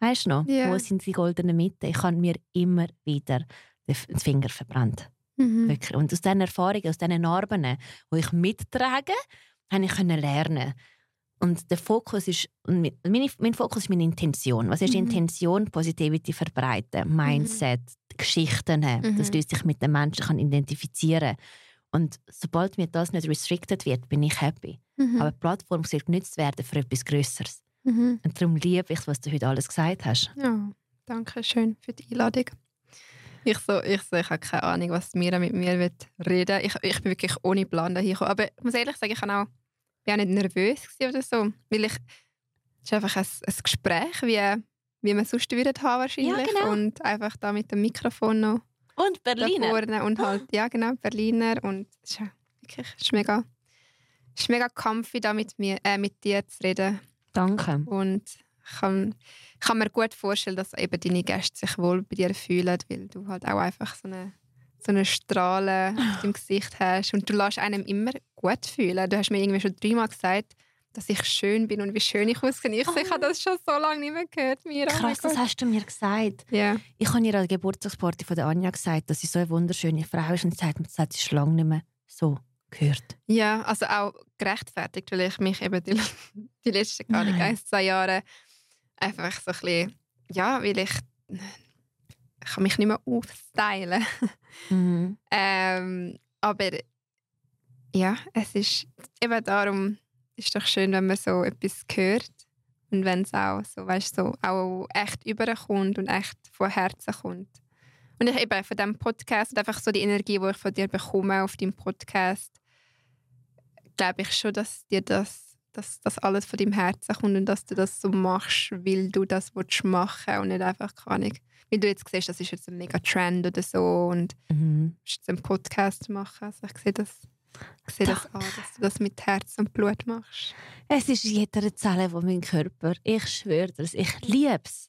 Speaker 2: Weißt du noch?
Speaker 1: Ja.
Speaker 2: Wo sind die goldenen Mitte? Ich habe mir immer wieder den Finger verbrannt.
Speaker 1: Mhm.
Speaker 2: Wirklich. Und aus diesen Erfahrungen, aus diesen Narben, die ich mittrage, habe ich lernen. Und der Fokus ist, meine, mein Fokus ist meine Intention. Was ist
Speaker 1: Mhm.
Speaker 2: Intention? Positivity verbreiten, Mindset, Geschichten,
Speaker 1: Mhm.
Speaker 2: dass du dich mit den Menschen kann identifizieren Und sobald mir das nicht restricted wird, bin ich happy.
Speaker 1: Mhm.
Speaker 2: Aber die Plattform soll genutzt werden für etwas Größeres.
Speaker 1: Mhm.
Speaker 2: Und darum liebe ich, was du heute alles gesagt hast.
Speaker 1: Ja, danke schön für die Einladung. Ich, so, ich, so, ich habe keine Ahnung, was Mira mit mir wird reden ich, ich bin wirklich ohne Plan dahin gekommen. Aber ich muss ehrlich sagen, ich war auch, bin auch nicht nervös oder so. Weil ich, es ist einfach ein, ein Gespräch, wie, wie man sonst würde haben wahrscheinlich.
Speaker 2: Ja, genau.
Speaker 1: Und einfach da mit dem Mikrofon noch
Speaker 2: Und
Speaker 1: da
Speaker 2: Berliner.
Speaker 1: vorne. Und halt, ja genau, Berliner. Und es ist wirklich es ist mega, es ist mega comfy, da mit, mir, äh, mit dir zu reden.
Speaker 2: Danke.
Speaker 1: Und ich kann, kann mir gut vorstellen, dass eben deine Gäste sich wohl bei dir fühlen, weil du halt auch einfach so eine, so eine Strahlen auf deinem Gesicht hast. Und du lässt einem immer gut fühlen. Du hast mir irgendwie schon dreimal gesagt, dass ich schön bin und wie schön ich aussehe. Ich, so, ich habe das schon so lange nicht mehr gehört, Mira. Oh
Speaker 2: Krass, das
Speaker 1: Gott.
Speaker 2: hast du mir gesagt.
Speaker 1: Ja.
Speaker 2: Ich habe ihr an der Geburtstagsparty von der Anja gesagt, dass sie so eine wunderschöne Frau ist und sie sagt, mir, das hat sie schon lange nicht mehr so gehört.
Speaker 1: ja, also auch gerechtfertigt, weil ich mich eben die, die letzten gar nicht ein, zwei Jahre einfach so ein bisschen, ja, weil ich, ich kann mich nicht mehr aufstylen.
Speaker 2: Mhm.
Speaker 1: Ähm, aber ja, es ist eben darum ist doch schön, wenn man so etwas hört und wenn es auch so, weißt, so auch echt überkommt und echt von Herzen kommt. Und ich eben von diesem Podcast und einfach so die Energie, die ich von dir bekomme auf deinem Podcast, glaube ich schon, dass dir das, dass das alles von deinem Herzen kommt und dass du das so machst, weil du das willst machen und nicht einfach keine Ahnung. Weil du jetzt siehst, das ist jetzt ein mega Trend oder so und
Speaker 2: Mhm.
Speaker 1: jetzt einen Podcast machen. Also ich sehe das, ich sehe das an, dass du das mit Herz und Blut machst.
Speaker 2: Es ist jeder Zelle von meinem Körper. Ich schwöre es. Ich liebe es.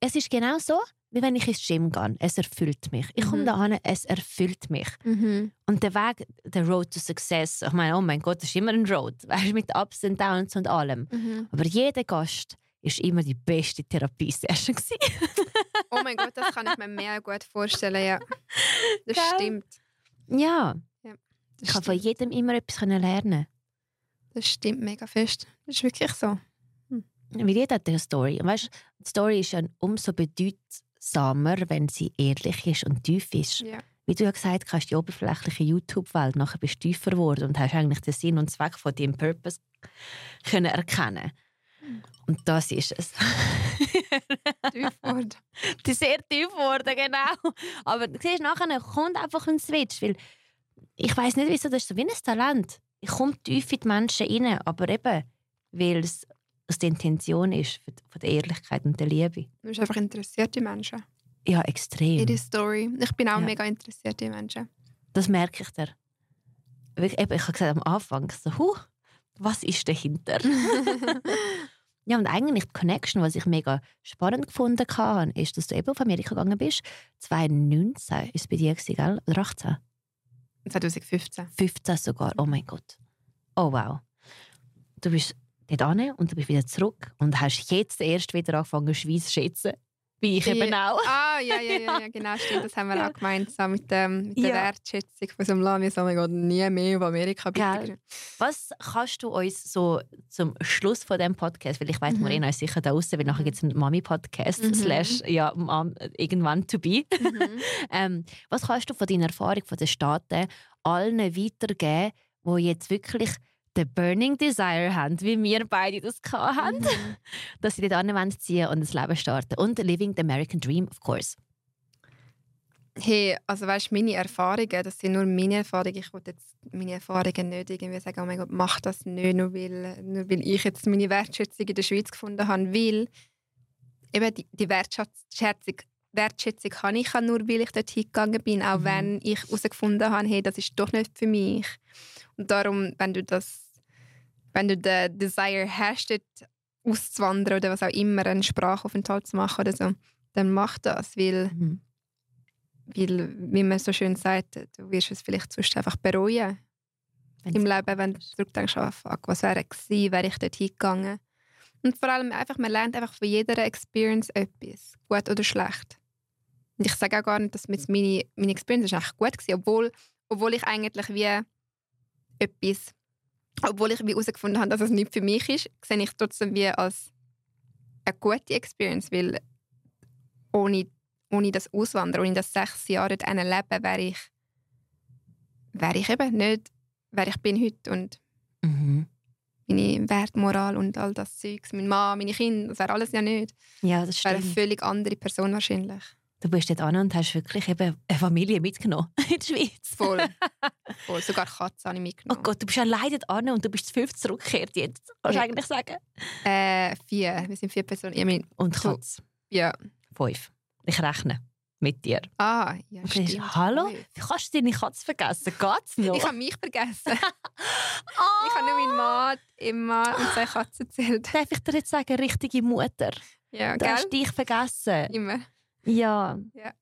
Speaker 2: Es ist genau so, wie wenn ich ins Gym gehe. Es erfüllt mich. Ich komme
Speaker 1: Mhm.
Speaker 2: da hin, es erfüllt mich. Und der Weg, der Road to Success, ich meine, oh mein Gott, das ist immer ein Road. Weißt du, mit Ups und Downs und allem. Aber jeder Gast ist immer die beste Therapiesession.
Speaker 1: Oh mein Gott, das kann ich mir mehr gut vorstellen, ja. Das
Speaker 2: Gell?
Speaker 1: stimmt.
Speaker 2: ja,
Speaker 1: Das
Speaker 2: ich habe von jedem immer etwas lernen.
Speaker 1: das stimmt mega fest. Das ist wirklich so.
Speaker 2: Weil jeder hat eine Story. Und weißt, du, die Story ist ja umso bedeutsamer, wenn sie ehrlich ist und tief ist.
Speaker 1: Ja.
Speaker 2: Wie du ja gesagt hast, die oberflächliche YouTube-Welt, nachher bist du tiefer geworden und hast eigentlich den Sinn und Zweck von deinem Purpose können erkennen. Und das ist es.
Speaker 1: Tief geworden.
Speaker 2: sehr tief geworden, genau. Aber du siehst, nachher kommt einfach ein Switch, weil ich weiß nicht, wieso, das ist so wie ein Talent. Ich komme tief in die Menschen rein, aber eben, weil es aus der Intention ist, für- von der Ehrlichkeit und der Liebe.
Speaker 1: Du bist einfach interessierte Menschen.
Speaker 2: Ja, extrem.
Speaker 1: Ihre Story. Ich bin auch
Speaker 2: Ja.
Speaker 1: mega interessierte Menschen.
Speaker 2: Das merke ich dir. Ich habe gesagt am Anfang, so, huh, was ist dahinter? ja, und eigentlich die Connection, was ich mega spannend gefunden habe, ist, dass du eben auf Amerika gegangen bist. 2019 war es bei dir, gell? oder 18?
Speaker 1: 2015.
Speaker 2: 15 sogar. Oh mein Gott. Oh wow. Du bist dort hin und du bist wieder zurück und hast jetzt erst wieder angefangen, Schweiz zu schätzen. Wie ich eben auch.
Speaker 1: Ah, ja, ja, ja, ja, genau, stimmt. Das haben wir
Speaker 2: Ja.
Speaker 1: auch gemeint, so mit, ähm, mit der. Wertschätzung von so einem Land. so, oh mein Gott, nie mehr auf Amerika bitte.
Speaker 2: Was kannst du uns so zum Schluss von dem Podcast, weil ich weiß,
Speaker 1: Mhm.
Speaker 2: Morena ist sicher da draußen, weil nachher
Speaker 1: Mhm.
Speaker 2: gibt es einen Mami-Podcast,
Speaker 1: Mhm.
Speaker 2: slash, ja, Mom, irgendwann to be.
Speaker 1: Mhm.
Speaker 2: Ähm, was kannst du von deiner Erfahrung von den Staaten allen weitergeben, die jetzt wirklich den Burning Desire haben, wie wir beide das haben,
Speaker 1: Mhm.
Speaker 2: dass sie dort anwenden ziehen und das Leben starten. Und living the American Dream, of course.
Speaker 1: Hey, also weißt, meine Erfahrungen, das sind nur meine Erfahrungen. Ich will jetzt meine Erfahrungen nicht irgendwie sagen, oh mein Gott, mach das nicht, nur weil, nur weil ich jetzt meine Wertschätzung in der Schweiz gefunden habe. Weil eben die, die Wertschätzung, Wertschätzung habe ich nur, weil ich dort hingegangen bin, auch
Speaker 2: Mhm.
Speaker 1: wenn ich herausgefunden habe, hey, das ist doch nicht für mich. Und darum, wenn du das, wenn du den Desire hast, dort auszuwandern oder was auch immer, einen Sprachaufenthalt zu machen oder so, dann mach das, weil
Speaker 2: Mhm.
Speaker 1: weil, wie man so schön sagt, du wirst es vielleicht sonst einfach bereuen
Speaker 2: Wenn's-
Speaker 1: im Leben, wenn du zurückdenkst, oh, fuck, was wäre gewesen, wäre ich dort hingegangen. Und vor allem einfach, man lernt einfach von jeder Experience etwas, gut oder schlecht. Und ich sage auch gar nicht, dass meine, meine Experience ist eigentlich gut war, obwohl, obwohl ich eigentlich wie etwas, obwohl ich herausgefunden habe, dass es nicht für mich ist, sehe ich trotzdem wie als eine gute Experience, weil ohne ohne das Auswandern, ohne das sechs Jahre dort leben, wäre ich, wäre ich eben nicht, wer ich bin heute. Und
Speaker 2: Mhm.
Speaker 1: meine Wertmoral und all das Zeugs, mein Mann, meine Kinder, das wäre alles ja nicht.
Speaker 2: Ja, das
Speaker 1: Das wäre eine
Speaker 2: stimmt.
Speaker 1: völlig andere Person wahrscheinlich.
Speaker 2: Du bist dort an und hast wirklich eben eine Familie mitgenommen in die Schweiz.
Speaker 1: Voll. Voll. Sogar Katzen habe ich
Speaker 2: Oh
Speaker 1: mitgenommen.
Speaker 2: Gott, du bist allein dort an und du bist zu fünf zurückgekehrt jetzt. Kannst du
Speaker 1: Ja.
Speaker 2: eigentlich sagen?
Speaker 1: Äh, vier. Wir sind vier Personen. Ich meine,
Speaker 2: Und
Speaker 1: So.
Speaker 2: Katz.
Speaker 1: ja.
Speaker 2: Fünf. Ich rechne mit dir.
Speaker 1: Ah, ja,
Speaker 2: Okay,
Speaker 1: stimmt.
Speaker 2: hallo?
Speaker 1: Fünf.
Speaker 2: Wie kannst du deine Katze vergessen? Geht's noch?
Speaker 1: Ich habe mich vergessen.
Speaker 2: oh,
Speaker 1: Ich habe nur meinen Mann, immer und zwei Katzen erzählt.
Speaker 2: Darf ich dir jetzt sagen, richtige Mutter?
Speaker 1: Ja,
Speaker 2: Du
Speaker 1: gell?
Speaker 2: hast dich vergessen.
Speaker 1: Immer.
Speaker 2: Ja.
Speaker 1: Ja.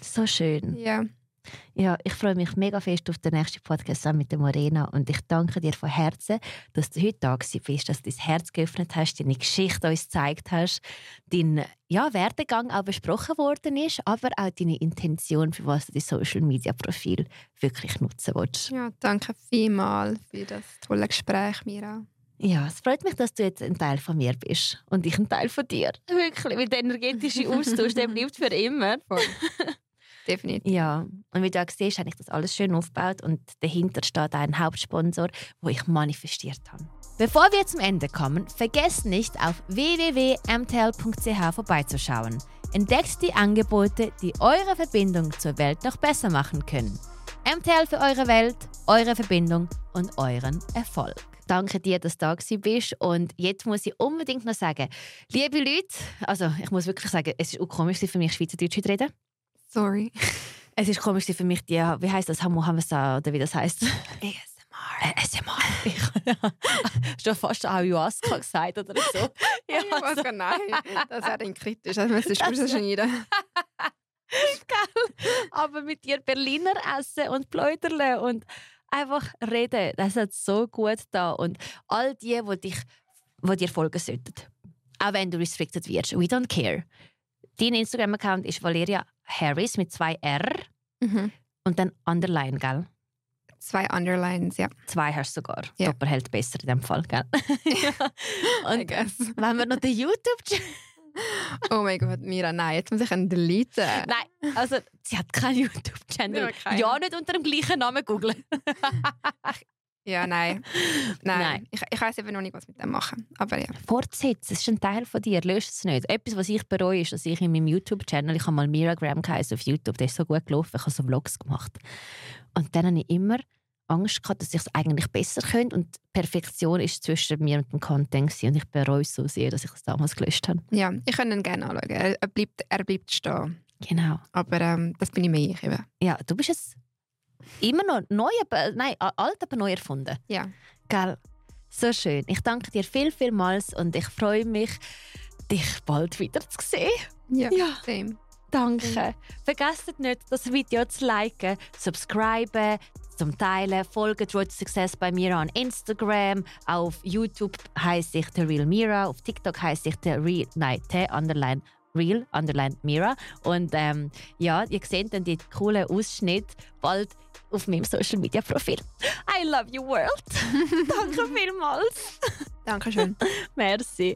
Speaker 2: So schön.
Speaker 1: Ja.
Speaker 2: Ja, ich freue mich mega fest auf den nächsten Podcast zusammen mit der Morena und ich danke dir von Herzen, dass du heute da bist, dass du dein Herz geöffnet hast, deine Geschichte uns gezeigt hast, dein ja, Werdegang auch besprochen worden ist, aber auch deine Intention, für was du dein Social Media Profil wirklich nutzen willst.
Speaker 1: ja, danke vielmals für das tolle Gespräch, Mira.
Speaker 2: Ja, es freut mich, dass du jetzt ein Teil von mir bist und ich ein Teil von dir. Wirklich, weil der energetische Austausch, der bleibt für immer.
Speaker 1: Voll. Definitiv.
Speaker 2: Ja, und wie du auch siehst, habe ich das alles schön aufgebaut und dahinter steht ein Hauptsponsor, wo ich manifestiert habe. Bevor wir zum Ende kommen, vergesst nicht, auf www.mtl.ch vorbeizuschauen. Entdeckt die Angebote, die eure Verbindung zur Welt noch besser machen können. MTL für eure Welt, eure Verbindung und euren Erfolg. Danke dir, dass du da bist. Und jetzt muss ich unbedingt noch sagen, liebe Leute, also ich muss wirklich sagen, es ist auch komisch für mich, Schweizerdeutsch zu reden.
Speaker 1: Sorry.
Speaker 2: Es ist komisch für mich, die, wie heißt das, Hamuhamasa oder wie das heißt.
Speaker 1: ASMR.
Speaker 2: Äh, ASMR. Ich habe schon fast Ayahuasca gesagt oder so.
Speaker 1: Ja, ich weiß gar nicht. Das wäre dann kritisch. Das müsstest du rausschneiden.
Speaker 2: Aber mit dir Berliner essen und Pläuderle und einfach reden, das hat so gut da und all die, die dich, die dir folgen sollten, auch wenn du restricted wirst, we don't care. Dein Instagram-Account ist Valeria Harris mit zwei R
Speaker 1: Mhm.
Speaker 2: und dann Underline, gell?
Speaker 1: Zwei Underlines, ja.
Speaker 2: Zwei hast du sogar.
Speaker 1: Ja.
Speaker 2: Doppel hält besser in dem Fall, gell?
Speaker 1: I
Speaker 2: Und
Speaker 1: guess.
Speaker 2: wenn wir noch den YouTube
Speaker 1: Oh mein Gott, Mira, nein, jetzt muss ich einen deleten.
Speaker 2: Nein, also sie hat keinen YouTube-Channel.
Speaker 1: Ja,
Speaker 2: nicht unter dem gleichen Namen googeln.
Speaker 1: Ja, nein. Nein.
Speaker 2: Nein.
Speaker 1: Ich, ich weiß eben noch nicht, was mit dem machen. Aber ja.
Speaker 2: Fortsetz, es ist ein Teil von dir, löst es nicht. Etwas, was ich bereue, ist, dass ich in meinem YouTube-Channel, ich habe mal Miragram geheißen auf YouTube, der ist so gut gelaufen, ich habe so Vlogs gemacht. Und dann habe ich immer Angst gehabt, dass ich es eigentlich besser könnte und Perfektion ist zwischen mir und dem Content gewesen. und ich bereue es so sehr, dass ich es damals gelöscht habe.
Speaker 1: Ja, ich kann ihn gerne anschauen. Er, bleibt, er bleibt stehen.
Speaker 2: Genau.
Speaker 1: Aber ähm, das bin ich mehr ich eben.
Speaker 2: Ja, du bist jetzt immer noch neu, aber- nein, alt, aber neu erfunden.
Speaker 1: Ja.
Speaker 2: Gell? So schön. Ich danke dir viel, vielmals und ich freue mich, dich bald wieder zu sehen.
Speaker 1: Ja.
Speaker 2: Ja.
Speaker 1: Same.
Speaker 2: Danke. Vergesst nicht, das Video zu liken, subscriben, zum Teilen, folgt Road to Success bei Mira an Instagram, auf YouTube heiße ich The Real Mira, auf TikTok heiße ich The Real, nein, The Underline real underline Mira. Und ähm, ja, ihr seht dann die coolen Ausschnitte bald auf meinem Social Media Profil. I love you world. Danke vielmals.
Speaker 1: Dankeschön.
Speaker 2: Merci.